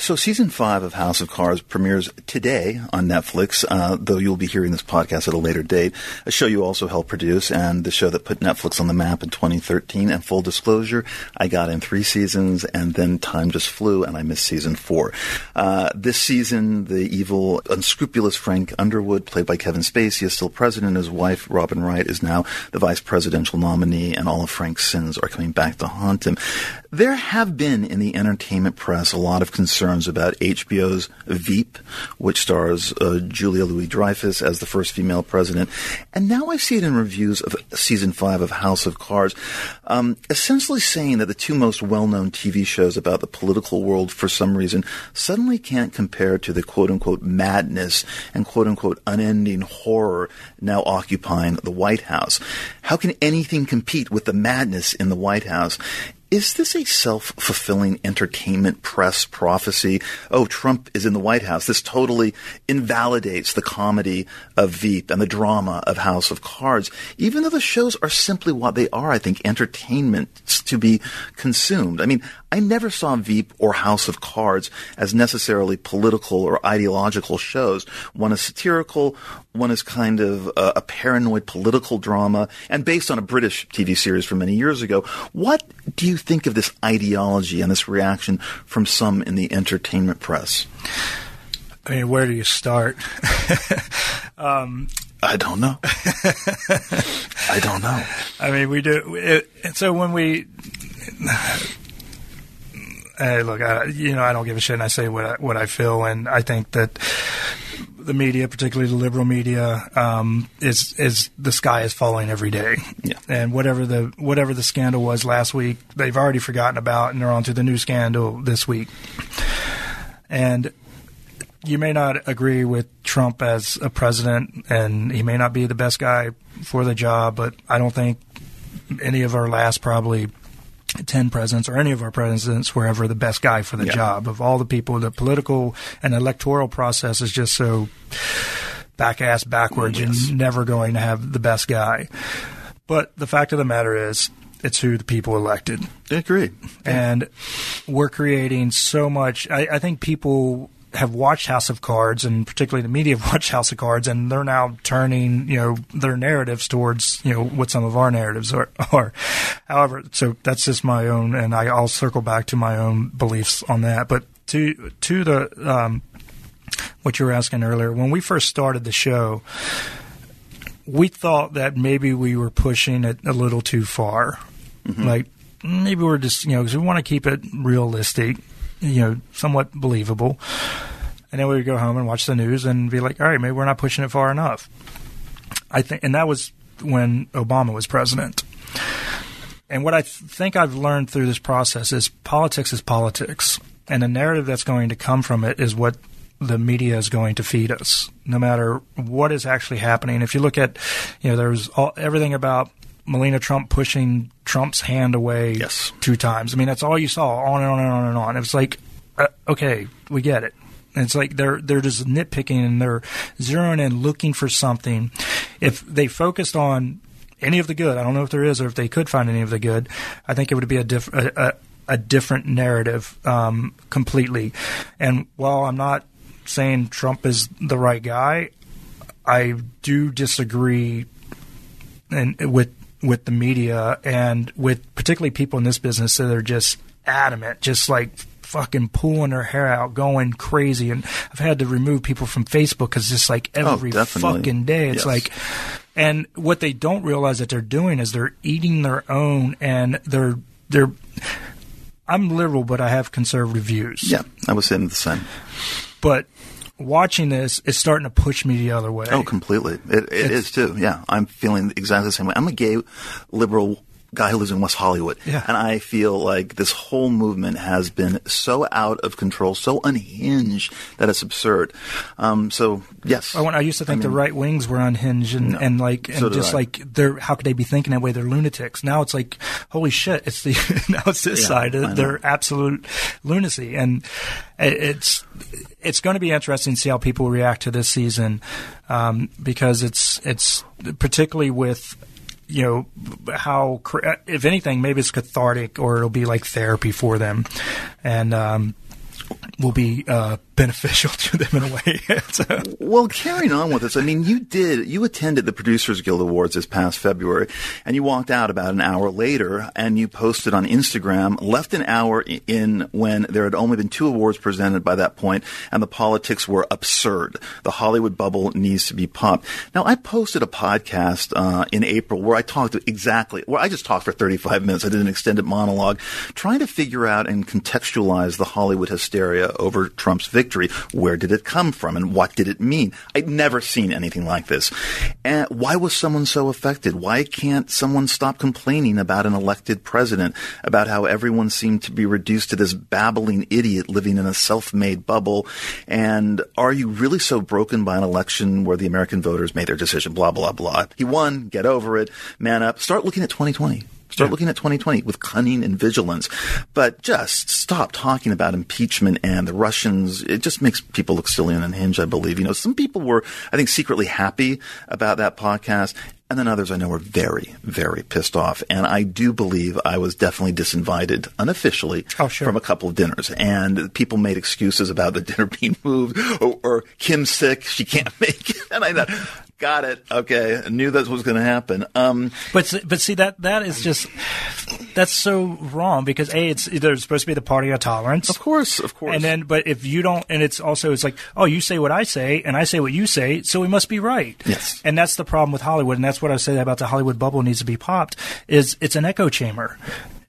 Speaker 5: So, season five of House of Cards premieres today on Netflix, uh, though you'll be hearing this podcast at a later date. A show you also helped produce, and the show that put Netflix on the map in 2013. And full disclosure, I got in three seasons, and then time just flew, and I missed season four. Uh, this season, the evil, unscrupulous Frank Underwood, played by Kevin Spacey, is still president. His wife, Robin Wright, is now the vice presidential nominee, and all of Frank's sins are coming back to haunt him. There have been in the entertainment press a lot of concerns about HBO's Veep, which stars uh, Julia Louis Dreyfus as the first female president. And now I see it in reviews of season five of House of Cards, um, essentially saying that the two most well known TV shows about the political world, for some reason, suddenly can't compare to the quote unquote madness and quote unquote unending horror now occupying the White House. How can anything compete with the madness in the White House? Is this a self fulfilling entertainment press prophecy? Oh, Trump is in the White House. This totally invalidates the comedy of Veep and the drama of House of Cards, even though the shows are simply what they are, I think, entertainment to be consumed. I mean, I never saw Veep or House of Cards as necessarily political or ideological shows. One is satirical, one is kind of a, a paranoid political drama, and based on a British TV series from many years ago. What do you think of this ideology and this reaction from some in the entertainment press?
Speaker 6: I mean, where do you start?
Speaker 5: Um, I don't know. I don't know.
Speaker 6: I mean, we do. It, so when we, hey, look, I, you know, I don't give a shit, and I say what I, what I feel, and I think that the media, particularly the liberal media, um, is is the sky is falling every day.
Speaker 5: Yeah.
Speaker 6: And whatever the whatever the scandal was last week, they've already forgotten about, and they're on to the new scandal this week. And you may not agree with Trump as a president, and he may not be the best guy for the job, but I don't think any of our last probably 10 presidents or any of our presidents were ever the best guy for the
Speaker 5: Yeah.
Speaker 6: job. Of all the people, the political and electoral process is just so back ass backwards.
Speaker 5: Yes.
Speaker 6: You're never going to have the best guy. But the fact of the matter is, it's who the people elected.
Speaker 5: Agreed.
Speaker 6: And we're creating so much. I, I think people have watched House of Cards, and particularly the media have watched House of Cards, and they're now turning, you know, their narratives towards, you know, what some of our narratives are. are. However, so that's just my own, and I, I'll circle back to my own beliefs on that. But to to the um, what you were asking earlier, when we first started the show, we thought that maybe we were pushing it a little too far. Like maybe we're just you know because we want to keep it realistic, you know, somewhat believable. And then we would go home and watch the news and be like, all right, maybe we're not pushing it far enough. I think, and that was when Obama was president. And what I th- think I've learned through this process is politics is politics, and the narrative that's going to come from it is what the media is going to feed us, no matter what is actually happening. If you look at, you know, there's all, everything about Melania Trump pushing Trump's hand away
Speaker 5: Yes.
Speaker 6: two times. I mean, that's all you saw, on and on and on and on. It was like, uh, okay, we get it. And It's like they're they're just nitpicking and they're zeroing in, looking for something. If they focused on any of the good, I don't know if there is or if they could find any of the good. I think it would be a diff- a, a, a different narrative um, completely. And while I'm not saying Trump is the right guy, I do disagree and with with the media and with particularly people in this business that are just adamant, just like fucking pulling their hair out, going crazy. And I've had to remove people from Facebook because just like oh, every
Speaker 5: definitely.
Speaker 6: fucking day, it's
Speaker 5: Yes.
Speaker 6: like. And what they don't realize that they're doing is they're eating their own, and they're they're. I'm liberal, but I have conservative views.
Speaker 5: Yeah, I was saying the same.
Speaker 6: But watching this is starting to push me the other way.
Speaker 5: Oh, completely. It, it
Speaker 6: It's-
Speaker 5: too. Yeah, I'm feeling exactly the same way. I'm a gay liberal guy who lives in West Hollywood,
Speaker 6: Yeah.
Speaker 5: and I feel like this whole movement has been so out of control, so unhinged that it's absurd. Um, so yes,
Speaker 6: I, want, I used to think the right wings were unhinged and,
Speaker 5: No.
Speaker 6: and like and
Speaker 5: So
Speaker 6: just
Speaker 5: I.
Speaker 6: like they're how could they be thinking that way? They're lunatics. Now it's like holy shit! It's the now it's this
Speaker 5: Yeah,
Speaker 6: side.
Speaker 5: I.
Speaker 6: They're absolute lunacy, and it's it's going to be interesting to see how people react to this season um, because it's it's particularly with. You know how, if anything, maybe it's cathartic or it'll be like therapy for them, and um, will be uh, beneficial to them in a way. So-
Speaker 5: Well, carrying on with this, I mean, you did, you attended the Producers Guild Awards this past February, and you walked out about an hour later, and you posted on Instagram, left an hour in when there had only been two awards presented by that point, and the politics were absurd. The Hollywood bubble needs to be popped. Now, I posted a podcast uh, in April where I talked exactly, where I just talked for 35 minutes. I did an extended monologue trying to figure out and contextualize the Hollywood hysteria over Trump's victory. Where did it come from and what did it mean? I'd never seen anything like this. And why was someone so affected? Why can't someone stop complaining about an elected president, about how everyone seemed to be reduced to this babbling idiot living in a self-made bubble? And are you really so broken by an election where the American voters made their decision? Blah, blah, blah. He won. Get over it. Man up. Start looking at 2020. Start looking at 2020 with cunning and vigilance, but just stop talking about impeachment and the Russians. It just makes people look silly and unhinged, I believe. You know, some people were, I think, secretly happy about that podcast. And then others I know were very, very pissed off. And I do believe I was definitely disinvited unofficially
Speaker 6: Oh, sure.
Speaker 5: from a couple of dinners. And people made excuses about the dinner being moved or, or Kim's sick. She can't make it. And I thought, got it. Okay. I knew that was going to happen. Um,
Speaker 6: But but see that that is just that's so wrong because a it's there's supposed to be the party of tolerance.
Speaker 5: Of course, of course.
Speaker 6: And then, but if you don't, and it's also, it's like, oh, you say what I say, and I say what you say, so we must be right.
Speaker 5: Yes.
Speaker 6: And that's the problem with Hollywood, and that's what I say about the Hollywood bubble needs to be popped. Is it's an echo chamber,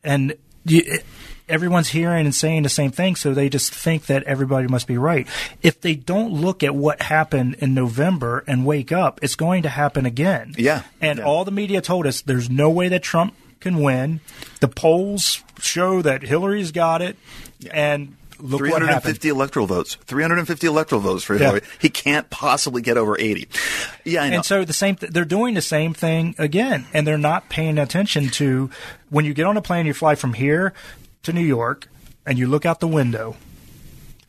Speaker 6: and you, it, everyone's hearing and saying the same thing, so they just think that everybody must be right. If they don't look at what happened in November and wake up, it's going to happen again.
Speaker 5: Yeah.
Speaker 6: And
Speaker 5: Yeah.
Speaker 6: all the media told us there's no way that Trump can win. The polls show that Hillary's got it, and look what
Speaker 5: 350 electoral votes. 350 electoral votes for
Speaker 6: Yeah.
Speaker 5: Hillary. He can't possibly get over 80. Yeah, I know.
Speaker 6: And so the same, th- they're doing the same thing again, and they're not paying attention to when you get on a plane, you fly from here to New York, and you look out the window.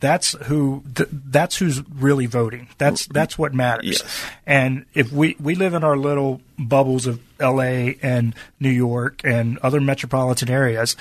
Speaker 6: That's who. Th- that's who's really voting. That's that's what matters.
Speaker 5: Yes.
Speaker 6: And if we we live in our little bubbles of L.A. and New York and other metropolitan areas,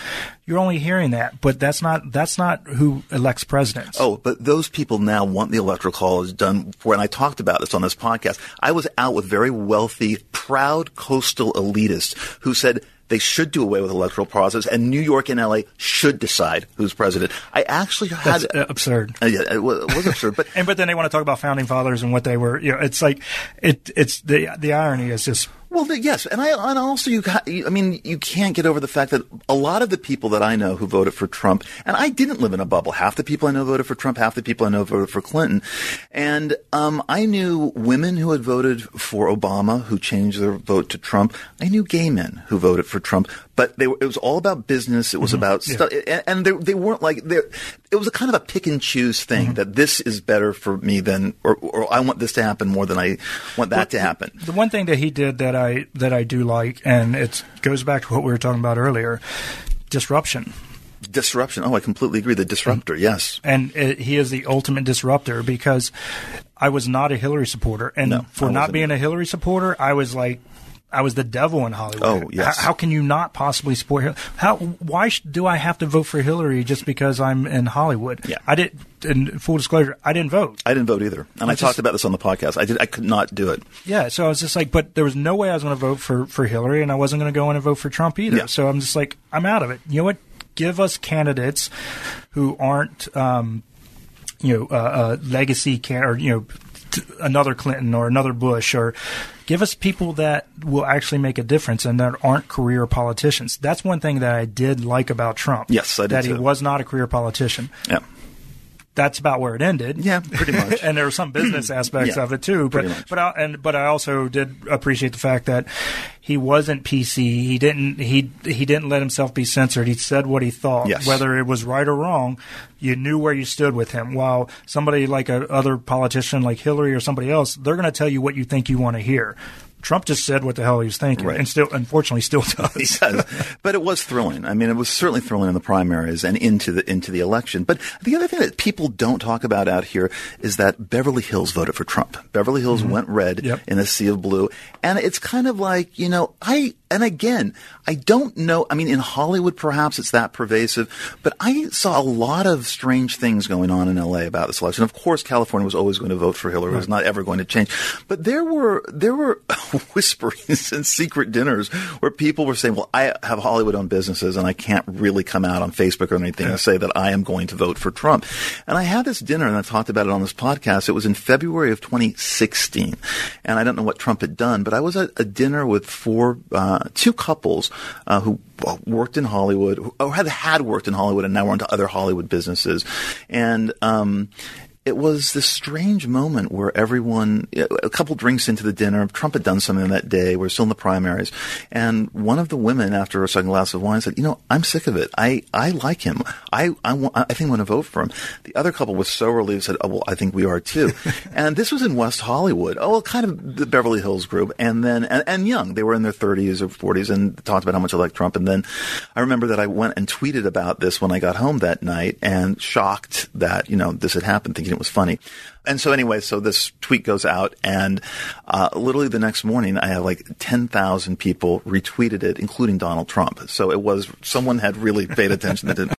Speaker 6: you're only hearing that. But that's not that's not who elects presidents.
Speaker 5: Oh, but those people now want the electoral college done for, and I talked about this on this podcast. I was out with very wealthy, proud coastal elitists who said they should do away with electoral process and New York and LA should decide who's president. I actually had.
Speaker 6: That's uh, absurd.
Speaker 5: Uh, yeah, it was, it was absurd, but
Speaker 6: And but then they want to talk about founding fathers and what they were. You know, it's like it. It's the the irony is just
Speaker 5: Well, the, yes, and I and also you, you. I mean, you can't get over the fact that a lot of the people that I know who voted for Trump, and I didn't live in a bubble. Half the people I know voted for Trump. Half the people I know voted for Clinton, and um, I knew women who had voted for Obama who changed their vote to Trump. I knew gay men who voted for Trump, but they it was all about business. It was mm-hmm. about stuff, and, and they, they weren't like they. It was a kind of a pick and choose thing mm-hmm. that this is better for me than, or, or I want this to happen more than I want that to happen.
Speaker 6: the one thing that he did that I that I do like, and it goes back to what we were talking about earlier, disruption.
Speaker 5: Disruption. Oh, I completely agree. The disruptor. Yes.
Speaker 6: And it, he is the ultimate disruptor because I was not a Hillary supporter, and
Speaker 5: No,
Speaker 6: for not being a Hillary supporter, I was like. I was the devil in Hollywood.
Speaker 5: Oh, yes.
Speaker 6: How, how can you not possibly support Hillary? How? Why sh- do I have to vote for Hillary just because I'm in Hollywood?
Speaker 5: Yeah.
Speaker 6: I did. In full disclosure, I didn't vote.
Speaker 5: I didn't vote either, and I,
Speaker 6: I just-
Speaker 5: talked about this on the podcast. I did. I could not do it.
Speaker 6: Yeah, so I was just like, but there was no way I was going to vote for for Hillary, and I wasn't going to go in and vote for Trump either.
Speaker 5: Yeah.
Speaker 6: So I'm just like, I'm out of it. You know what? Give us candidates who aren't, um, you know, uh, uh, legacy can or you know, another Clinton or another Bush, or give us people that will actually make a difference and that aren't career politicians. That's one thing that I did like about Trump.
Speaker 5: Yes, I did
Speaker 6: that he was not a career politician.
Speaker 5: Yeah.
Speaker 6: That's about where it ended.
Speaker 5: Yeah, pretty much.
Speaker 6: and there were some business aspects
Speaker 5: Yeah,
Speaker 6: of it too. But but I, and but I also did appreciate the fact that he wasn't PC. He didn't he he didn't let himself be censored. He said what he thought,
Speaker 5: Yes.
Speaker 6: whether it was right or wrong. You knew where you stood with him. While somebody like a other politician like Hillary or somebody else, they're going to tell you what you think you want to hear. Trump just said what the hell he was thinking,
Speaker 5: Right.
Speaker 6: and still, unfortunately, still does.
Speaker 5: He
Speaker 6: does.
Speaker 5: but it was thrilling. I mean, it was certainly thrilling in the primaries and into the into the election. But the other thing that people don't talk about out here is that Beverly Hills voted for Trump. Beverly Hills went red
Speaker 6: Mm-hmm. Yep.
Speaker 5: in a sea of blue, and it's kind of like you know, I and again, I don't know. I mean, in Hollywood, perhaps it's that pervasive, but I saw a lot of strange things going on in L.A. about this election. Of course, California was always going to vote for Hillary; it was not ever going to change. But there were there were whisperings and secret dinners where people were saying, "Well, I have Hollywood-owned businesses, and I can't really come out on Facebook or anything and say that I am going to vote for Trump." And I had this dinner, and I talked about it on this podcast. It was in February of 2016, and I don't know what Trump had done, but I was at a dinner with four, uh, two couples uh, who worked in Hollywood, or had had worked in Hollywood, and now were into other Hollywood businesses, and. Um, it was this strange moment where everyone, a couple drinks into the dinner, Trump had done something that day. We're still in the primaries. And one of the women, after a second glass of wine, said, You know, I'm sick of it. I, I like him. I, I, want, I think I'm going to vote for him. The other couple was so relieved, said, Oh, well, I think we are too. and this was in West Hollywood. Oh, well, kind of the Beverly Hills group. And then, and, and young. They were in their 30s or 40s and talked about how much they like Trump. And then I remember that I went and tweeted about this when I got home that night and shocked that, you know, this had happened, thinking it was funny. And so anyway, so this tweet goes out and, uh, literally the next morning I have like 10,000 people retweeted it, including Donald Trump. So it was, someone had really paid attention to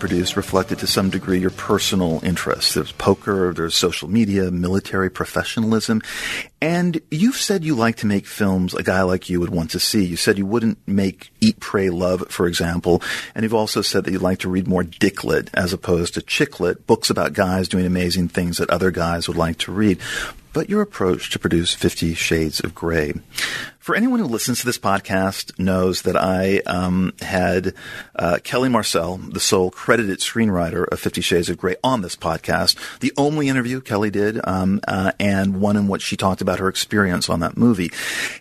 Speaker 5: produced reflected to some degree your personal interests. There's poker, there's social media, military professionalism. And you've said you like to make films a guy like you would want to see. You said you wouldn't make Eat, Pray, Love, for example. And you've also said that you'd like to read more dicklit as opposed to chicklit, books about guys doing amazing things that other guys would like to read. But your approach to produce Fifty Shades of Grey. For anyone who listens to this podcast knows that I um, had uh, Kelly Marcel, the sole credited screenwriter of Fifty Shades of Grey, on this podcast. The only interview Kelly did, um, uh, and one in which she talked about her experience on that movie.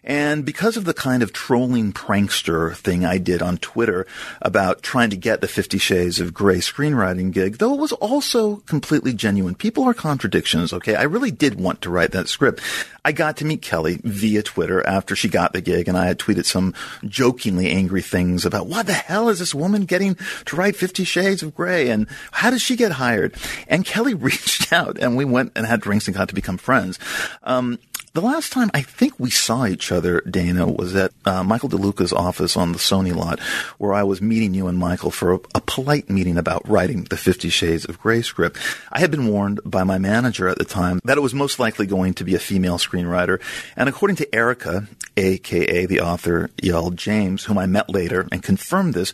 Speaker 5: And because of the kind of trolling prankster thing I did on Twitter about trying to get the Fifty Shades of Grey screenwriting gig, though it was also completely genuine. People are contradictions, okay? I really did want to write that script. I got to meet Kelly via Twitter after she got the gig, and I had tweeted some jokingly angry things about what the hell is this woman getting to write Fifty Shades of Grey, and how did she get hired? And Kelly reached out, and we went and had drinks and got to become friends. Um, the last time I think we saw each other, Dana, was at uh, Michael DeLuca's office on the Sony lot, where I was meeting you and Michael for a, a polite meeting about writing the Fifty Shades of Grey script. I had been warned by my manager at the time that it was most likely going to be a female screenwriter, and according to Erica, aka the author E.L. James, whom I met later and confirmed this,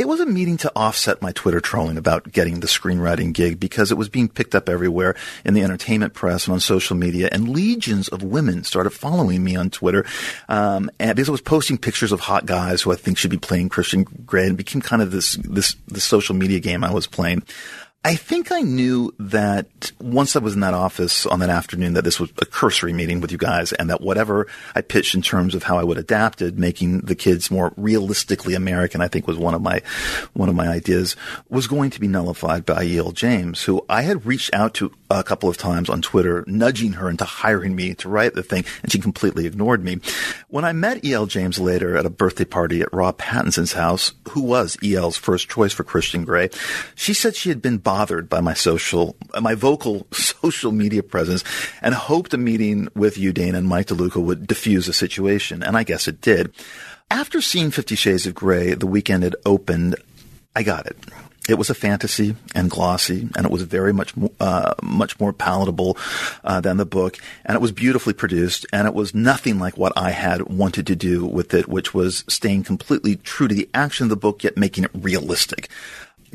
Speaker 5: it was a meeting to offset my Twitter trolling about getting the screenwriting gig because it was being picked up everywhere in the entertainment press and on social media, and legions of women started following me on Twitter. Um, and because I was posting pictures of hot guys who I think should be playing Christian Grey, and became kind of this this this social media game I was playing. I think I knew that once I was in that office on that afternoon that this was a cursory meeting with you guys and that whatever I pitched in terms of how I would adapt it, making the kids more realistically American, I think was one of my, one of my ideas was going to be nullified by E.L. James, who I had reached out to a couple of times on Twitter, nudging her into hiring me to write the thing, and she completely ignored me. When I met E.L. James later at a birthday party at Rob Pattinson's house, who was E.L.'s first choice for Christian Grey, she said she had been bothered by my social, my vocal social media presence and hoped a meeting with you, Dana, and Mike DeLuca would diffuse the situation. And I guess it did. After seeing Fifty Shades of Grey the weekend it opened, I got it. It was a fantasy and glossy, and it was very much uh, much more palatable uh, than the book, and it was beautifully produced, and it was nothing like what I had wanted to do with it, which was staying completely true to the action of the book, yet making it realistic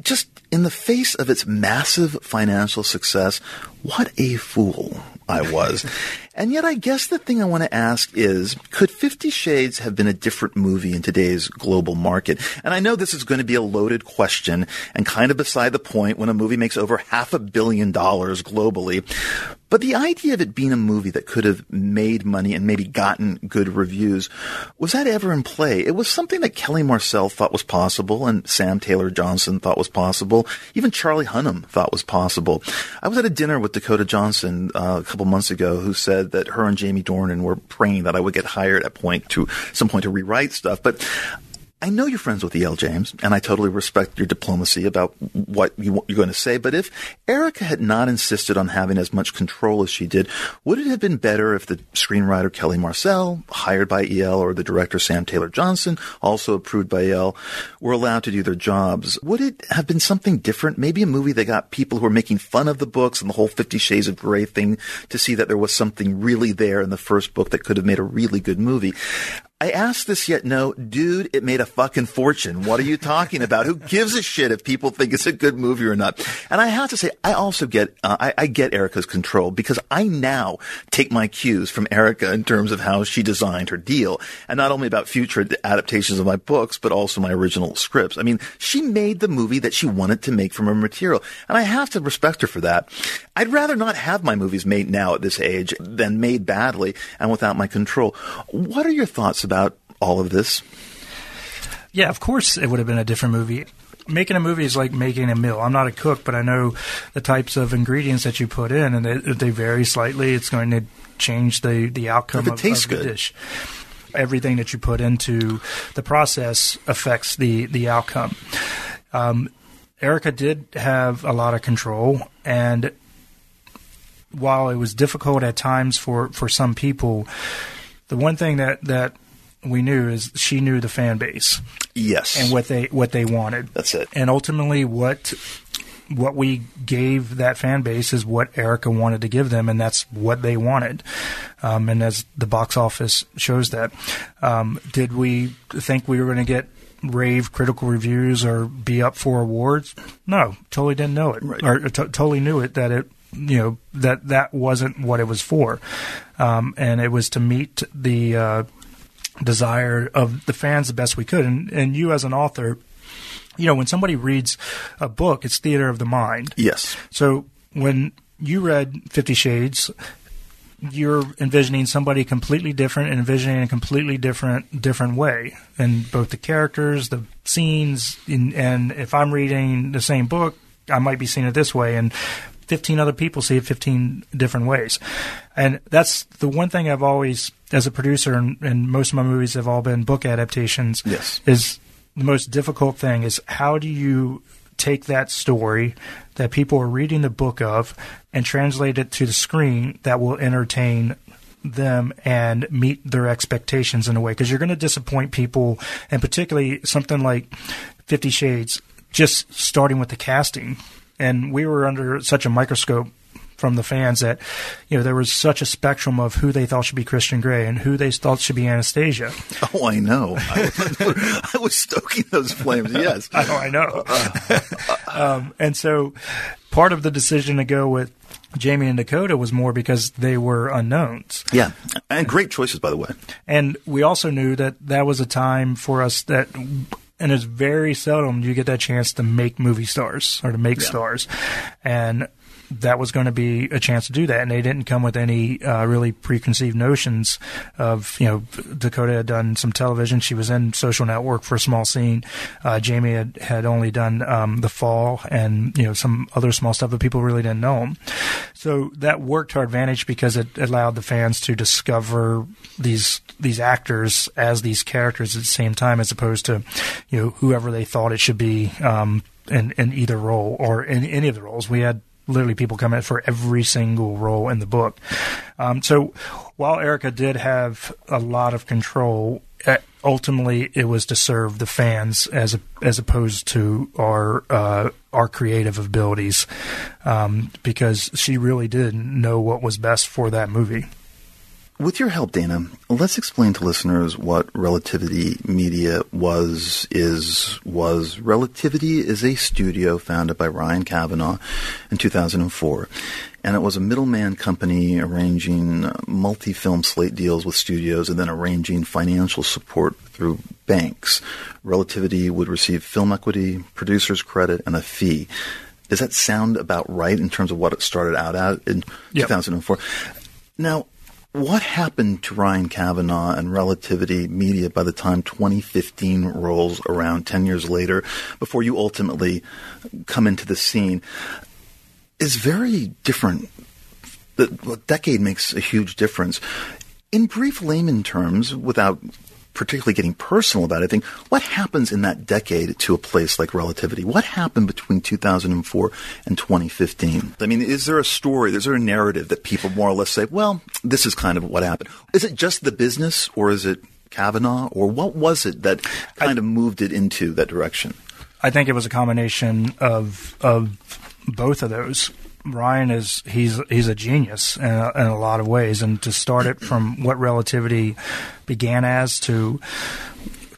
Speaker 5: just in the face of its massive financial success, what a fool I was. and yet, I guess the thing I want to ask is could Fifty Shades have been a different movie in today's global market? And I know this is going to be a loaded question and kind of beside the point when a movie makes over half a billion dollars globally. But the idea of it being a movie that could have made money and maybe gotten good reviews, was that ever in play? It was something that Kelly Marcel thought was possible and Sam Taylor Johnson thought was possible. Even Charlie Hunnam thought was possible. I was at a dinner with Dakota Johnson uh, a couple months ago who said that her and Jamie Dornan were praying that I would get hired at point to some point to rewrite stuff. But I know you're friends with E.L. James, and I totally respect your diplomacy about what you, are going to say. But if Erica had not insisted on having as much control as she did, would it have been better if the screenwriter Kelly Marcel, hired by E.L., or the director Sam Taylor Johnson, also approved by E.L., were allowed to do their jobs? Would it have been something different? Maybe a movie that got people who were making fun of the books and the whole Fifty Shades of Grey thing to see that there was something really there in the first book that could have made a really good movie. I asked this yet no, dude, it made a fucking fortune. What are you talking about? Who gives a shit if people think it's a good movie or not? And I have to say, I also get, uh, I, I, get Erica's control because I now take my cues from Erica in terms of how she designed her deal. And not only about future adaptations of my books, but also my original scripts. I mean, she made the movie that she wanted to make from her material. And I have to respect her for that. I'd rather not have my movies made now at this age than made badly and without my control. What are your thoughts about all of this?
Speaker 6: Yeah, of course it would have been a different movie. Making a movie is like making a meal. I'm not a cook, but I know the types of ingredients that you put in, and they, they vary slightly. It's going to change the, the outcome of, of the dish. Everything that you put into the process affects the, the outcome. Um, Erica did have a lot of control, and while it was difficult at times for, for some people, the one thing that, that we knew is she knew the fan base
Speaker 5: Yes.
Speaker 6: and what they what they wanted.
Speaker 5: That's it.
Speaker 6: And ultimately, what what we gave that fan base is what Erica wanted to give them, and that's what they wanted. Um, and as the box office shows that, um, did we think we were going to get rave critical reviews or be up for awards? No, totally didn't know it,
Speaker 5: Right.
Speaker 6: or t- totally knew it that it you know that that wasn't what it was for, um, and it was to meet the. Uh, desire of the fans the best we could. And and you as an author you know when somebody reads a book it's theater of the mind.
Speaker 5: Yes.
Speaker 6: so when you read 50 shades you're envisioning somebody completely different and envisioning a completely different different way. And both the characters the scenes and, and if i'm reading the same book i might be seeing it this way. And 15 other people see it 15 different ways. And that's the one thing i've always as a producer and, and most of my movies have all been book adaptations
Speaker 5: Yes.
Speaker 6: is the most difficult thing is how do you take that story that people are reading the book of and translate it to the screen that will entertain them and meet their expectations in a way? Because you're going to disappoint people and particularly something like 50 shades just starting with the casting and we were under such a microscope from the fans that you know there was such a spectrum of who they thought should be Christian Grey and who they thought should be Anastasia.
Speaker 5: Oh, I know. I, I was stoking those flames. Yes.
Speaker 6: I know, I know. um, and so part of the decision to go with Jamie and Dakota was more because they were unknowns.
Speaker 5: Yeah. And great choices, by the way.
Speaker 6: And we also knew that that was a time for us that, and it's very seldom you get that chance to make movie stars or to make stars. And that was going to be a chance to do that. And they didn't come with any uh, really preconceived notions of, you know, Dakota had done some television. She was in Social Network for a small scene. Uh, Jamie had, had only done um, The Fall and, you know, some other small stuff, but people really didn't know him. So that worked to our advantage because it allowed the fans to discover these these actors as these characters at the same time, as opposed to you know whoever they thought it should be um, in in either role or in any of the roles. We had literally people come in for every single role in the book. Um, so while Erica did have a lot of control. uh, Ultimately, it was to serve the fans as a, as opposed to our uh, our creative abilities, um, because she really did know what was best for that movie.
Speaker 5: With your help, Dana, let's explain to listeners what Relativity Media was, is, was. Relativity is a studio founded by Ryan Kavanaugh in 2004. And it was a middleman company arranging uh, multi-film slate deals with studios and then arranging financial support through banks. Relativity would receive film equity, producer's credit, and a fee. Does that sound about right in terms of what it started out at in
Speaker 6: Yep.
Speaker 5: 2004? Now, what happened to Ryan Kavanaugh and Relativity Media by the time 2015 rolls around 10 years later, before you ultimately come into the scene, is very different. The decade makes a huge difference. In brief layman terms, without particularly getting personal about it, I think what happens in that decade to a place like Relativity? What happened between 2004 and 2015? I mean, is there a story, is there a narrative that people more or less say, well, this is kind of what happened? Is it just the business or is it Kavanaugh or what was it that kind of moved it into that direction?
Speaker 6: I think it was a combination of of both of those. Ryan is he's he's a genius in a, in a lot of ways, and to start it from what relativity began as to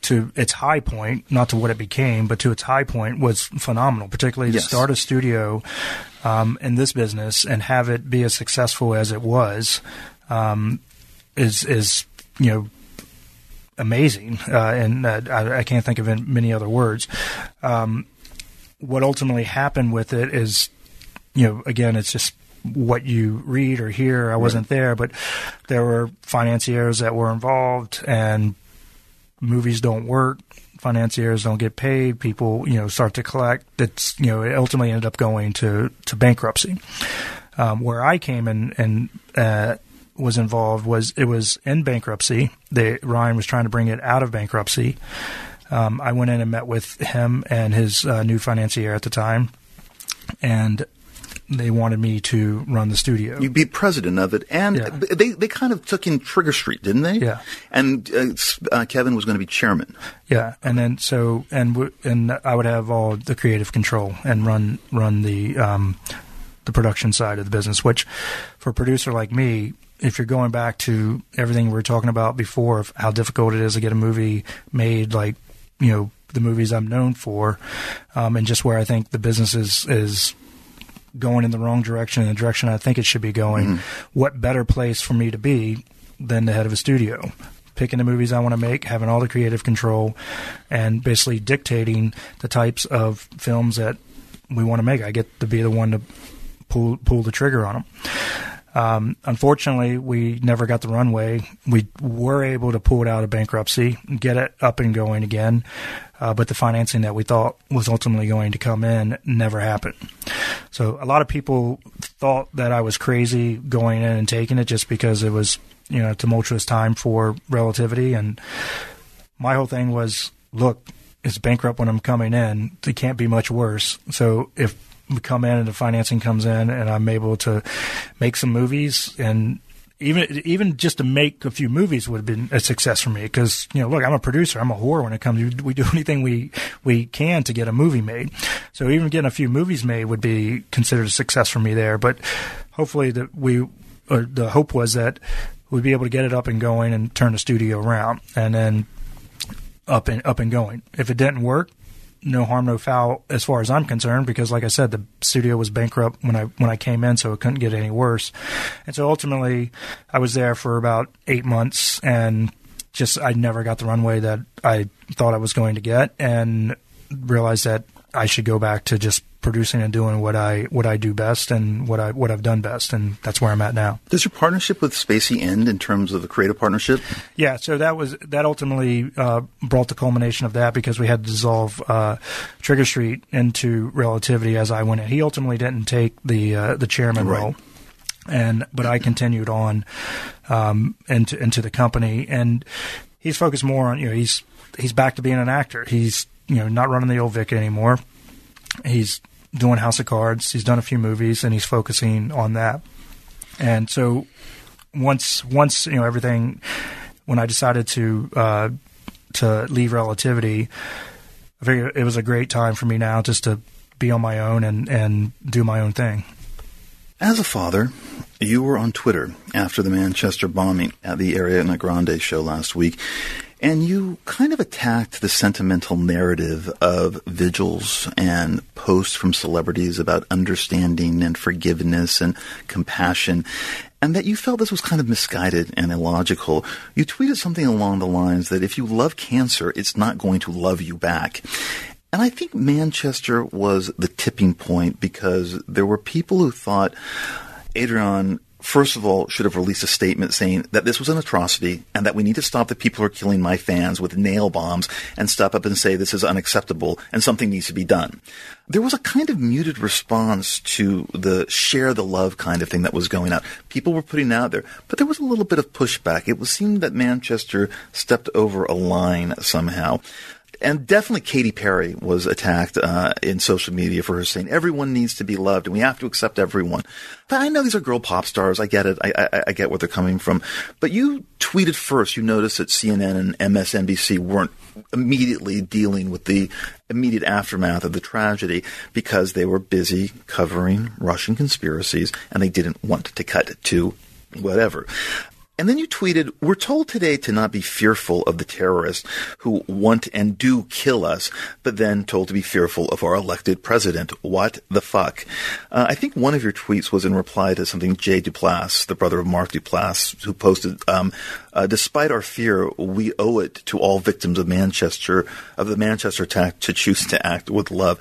Speaker 6: to its high point, not to what it became, but to its high point was phenomenal. Particularly
Speaker 5: Yes.
Speaker 6: to start a studio um, in this business and have it be as successful as it was um, is is you know amazing, uh, and uh, I, I can't think of in many other words. Um, what ultimately happened with it is, you know, again, it's just what you read or hear. I wasn't there, but there were financiers that were involved, and movies don't work. Financiers don't get paid. People, you know, start to collect. That's, you know, it ultimately ended up going to to bankruptcy. Um, where I came in and uh, was involved was it was in bankruptcy. They, Ryan was trying to bring it out of bankruptcy. Um, I went in and met with him and his uh, new financier at the time, and they wanted me to run the studio.
Speaker 5: You'd be president of it, and
Speaker 6: Yeah.
Speaker 5: they they kind of took in Trigger Street, didn't they?
Speaker 6: Yeah.
Speaker 5: And uh, uh, Kevin was going to be chairman.
Speaker 6: Yeah, and then so and w- and I would have all the creative control and run run the um, the production side of the business. Which, for a producer like me, if you're going back to everything we were talking about before of how difficult it is to get a movie made, like you know the movies I'm known for, um, and just where I think the business is is going in the wrong direction, in the direction I think it should be going. Mm-hmm. What better place for me to be than the head of a studio? Picking the movies I want to make, having all the creative control, and basically dictating the types of films that we want to make. I get to be the one to pull pull the trigger on them. Um, unfortunately, we never got the runway. We were able to pull it out of bankruptcy, get it up and going again, uh, but the financing that we thought was ultimately going to come in never happened. So a lot of people thought that I was crazy going in and taking it just because it was, you know, a tumultuous time for relativity. And my whole thing was, look, it's bankrupt when I'm coming in. It can't be much worse. So if come in and the financing comes in and I'm able to make some movies and even even just to make a few movies would have been a success for me because you know look I'm a producer. I'm a whore when it comes. To we do anything we we can to get a movie made. So even getting a few movies made would be considered a success for me there. But hopefully that we or the hope was that we'd be able to get it up and going and turn the studio around and then up and up and going. If it didn't work, no harm, no foul, as far as I'm concerned, because like I said, the studio was bankrupt when I when I came in, so it couldn't get any worse. And so ultimately, I was there for about eight months, and just I never got the runway that I thought I was going to get, and realized that I should go back to just producing and doing what I what I do best and what I what I've done best, and that's where I'm at now.
Speaker 5: Does your partnership with Spacey end in terms of the creative partnership?
Speaker 6: Yeah, so that was that ultimately uh, brought the culmination of that because we had to dissolve uh, Trigger Street into Relativity as I went in. He ultimately didn't take the uh, the chairman
Speaker 5: Right.
Speaker 6: role, and but I continued on um, into into the company, and he's focused more on you know he's he's back to being an actor. He's you know not running the old Vic anymore. He's doing House of Cards. He's done a few movies, and he's focusing on that. And so once once you know everything, when I decided to uh, to leave Relativity, I figured it was a great time for me now just to be on my own and and do my own thing.
Speaker 5: As a father, you were on Twitter after the Manchester bombing at the Ariana Grande show last week, and you kind of attacked the sentimental narrative of vigils and posts from celebrities about understanding and forgiveness and compassion, and that you felt this was kind of misguided and illogical. You tweeted something along the lines that if you love cancer, it's not going to love you back. And I think Manchester was the tipping point because there were people who thought Ariana, first of all, should have released a statement saying that this was an atrocity and that we need to stop the people who are killing my fans with nail bombs and step up and say this is unacceptable and something needs to be done. There was a kind of muted response to the share the love kind of thing that was going out. People were putting out there, but there was a little bit of pushback. It was seemed that Manchester stepped over a line somehow. And definitely Katy Perry was attacked uh, in social media for her saying everyone needs to be loved and we have to accept everyone. But I know these are girl pop stars. I get it. I, I, I get where they're coming from. But you tweeted first. You noticed that CNN and MSNBC weren't immediately dealing with the immediate aftermath of the tragedy because they were busy covering Russian conspiracies and they didn't want to cut to whatever. And then you tweeted, We're told today to not be fearful of the terrorists who want and do kill us, but then told to be fearful of our elected president. What the fuck? Uh, I think one of your tweets was in reply to something Jay Duplass, the brother of Mark Duplass, who posted, um, uh, Despite our fear, we owe it to all victims of Manchester, of the Manchester attack, to choose to act with love.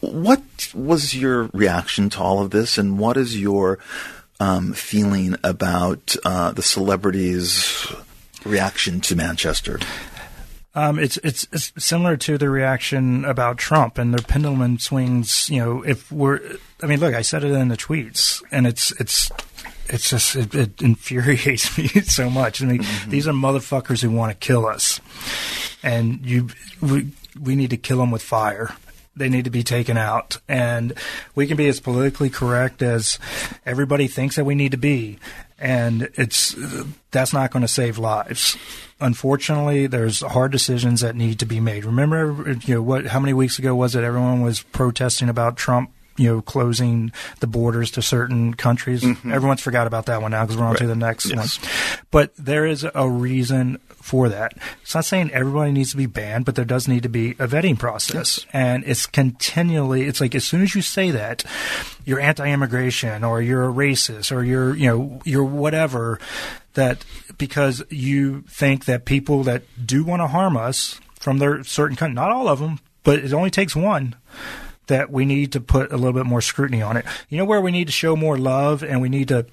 Speaker 5: What was your reaction to all of this, and what is your um, feeling about uh, the celebrities' reaction to Manchester?
Speaker 6: Um, it's, it's it's similar to the reaction about Trump and their pendulum swings. You know, if we're, I mean, look, I said it in the tweets, and it's it's it's just it, it infuriates me so much. I mean, these are motherfuckers who want to kill us, and you we we need to kill them with fire. They need to be taken out. And we can be as politically correct as everybody thinks that we need to be. And it's that's not going to save lives. Unfortunately, there's hard decisions that need to be made. Remember, you know what? How many weeks ago was it? Everyone was protesting about Trump you know, closing the borders to certain countries. Everyone's forgot about that one now because we're on to the next
Speaker 5: Mm-hmm. Yes.
Speaker 6: one. But there is a reason for that. It's not saying everybody needs to be banned, but there does need to be a vetting process.
Speaker 5: Yes.
Speaker 6: And it's continually, it's like as soon as you say that, you're anti-immigration or you're a racist or you're, you know, you're whatever, that because you think that people that do want to harm us from their certain country, not all of them, but it only takes one that we need to put a little bit more scrutiny on it. You know where we need to show more love and we need to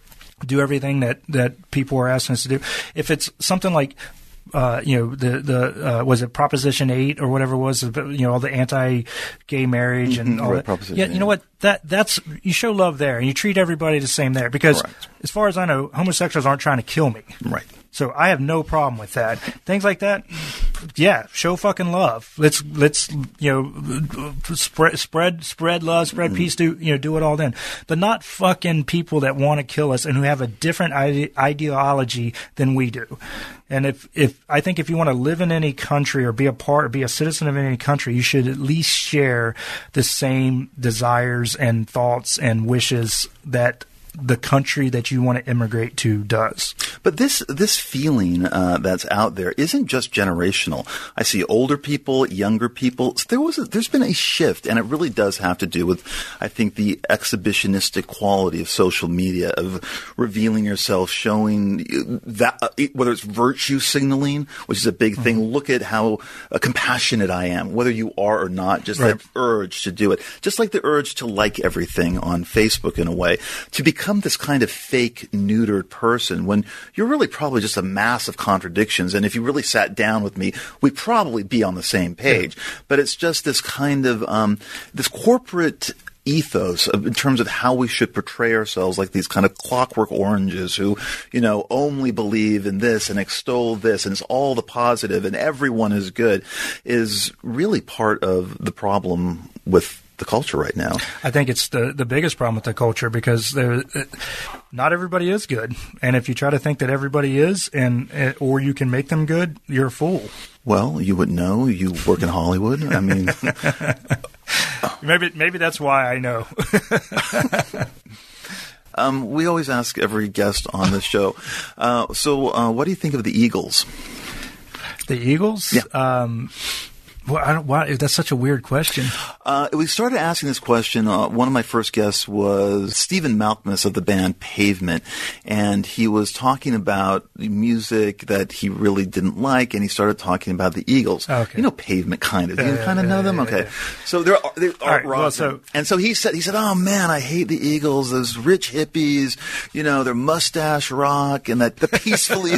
Speaker 6: do everything that, that people are asking us to do? If it's something like uh, you know the the uh, was it Proposition Eight or whatever it was you know all the anti-gay marriage and
Speaker 5: Mhm,
Speaker 6: all
Speaker 5: right,
Speaker 6: that.
Speaker 5: Proposition
Speaker 6: yeah, you know what that that's you show love there and you treat everybody the same there because
Speaker 5: Correct.
Speaker 6: as far as I know homosexuals aren't trying to kill me.
Speaker 5: Right.
Speaker 6: So I have no problem with that. Things like that, yeah, show fucking love. Let's let's you know spread spread spread love, spread peace. Do you know do it all then, but not fucking people that want to kill us and who have a different ide- ideology than we do. And if if I think if you want to live in any country or be a part or be a citizen of any country, you should at least share the same desires and thoughts and wishes that the country that you want to immigrate to does.
Speaker 5: But this this feeling uh, that's out there isn't just generational. I see older people, younger people. There was a, there's been a shift, and it really does have to do with, I think, the exhibitionistic quality of social media of revealing yourself, showing that uh, whether it's virtue signaling, which is a big thing. Look at how uh, compassionate I am, whether you are or not. Just
Speaker 6: Right.
Speaker 5: that urge to do it, just like the urge to like everything on Facebook in a way, to become this kind of fake, neutered person when you're really probably just a mass of contradictions. And if you really sat down with me, we'd probably be on the same page. But it's just this kind of um, this corporate ethos of, in terms of how we should portray ourselves like these kind of clockwork oranges who, you know, only believe in this and extol this and it's all the positive and everyone is good is really part of the problem with the culture right now.
Speaker 6: I think it's the the biggest problem with the culture because there, not everybody is good, and if you try to think that everybody is, and uh, or you can make them good, you're a fool.
Speaker 5: Well, you would know. You work in Hollywood. I mean,
Speaker 6: Maybe maybe that's why I know.
Speaker 5: um, we always ask every guest on the show. Uh, so, uh, what do you think of the Eagles?
Speaker 6: the Eagles.
Speaker 5: Yeah.
Speaker 6: Um, well, I don't. Why, that's such a weird question.
Speaker 5: Uh, we started asking this question. Uh, one of my first guests was Stephen Malkmus of the band Pavement, and he was talking about the music that he really didn't like, and he started talking about the Eagles.
Speaker 6: Okay.
Speaker 5: You know Pavement, kind of.
Speaker 6: Yeah,
Speaker 5: you
Speaker 6: yeah,
Speaker 5: kind of
Speaker 6: yeah,
Speaker 5: know them, okay? So there are there are
Speaker 6: right, well,
Speaker 5: rock-
Speaker 6: so-
Speaker 5: and so he said he said, "Oh man, I hate the Eagles. Those rich hippies, you know, their mustache rock and that the peacefully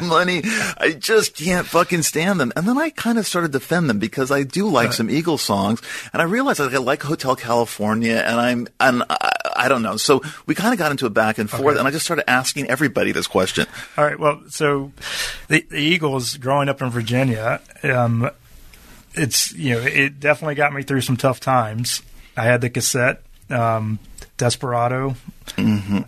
Speaker 5: money. I just can't fucking stand them." And then I kind of started to defend them because I do like some Eagles songs, and I realized I like Hotel California, and I'm and I, I don't know. So we kind of got into a back and forth, and I just started asking everybody this question.
Speaker 6: All right. Well, so the, the Eagles, growing up in Virginia, um, it's you know it definitely got me through some tough times. I had the cassette. Um, Desperado, and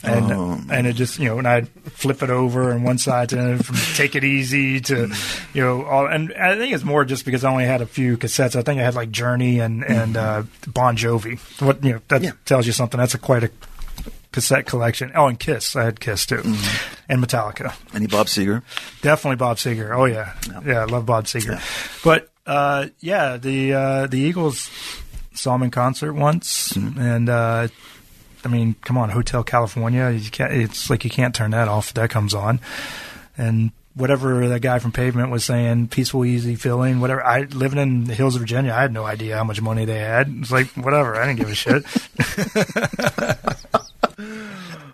Speaker 6: and it just you know, and I'd flip it over and one side to from Take It Easy to you know, all, and I think it's more just because I only had a few cassettes. I think I had like Journey and and uh, Bon Jovi. What you know that
Speaker 5: Yeah.
Speaker 6: tells you something. That's a quite a cassette collection. Oh, and Kiss, I had Kiss too, and Metallica.
Speaker 5: Any Bob Seger?
Speaker 6: Definitely Bob Seger. Oh yeah, yeah, I love Bob Seger. But uh, yeah, the uh, the Eagles saw him in concert once, and uh, I mean, come on, Hotel California. You can't. It's like you can't turn that off that comes on, and. Whatever that guy from Pavement was saying, peaceful, easy feeling, whatever. I living in the hills of Virginia, I had no idea how much money they had. It's like whatever, I didn't give a shit.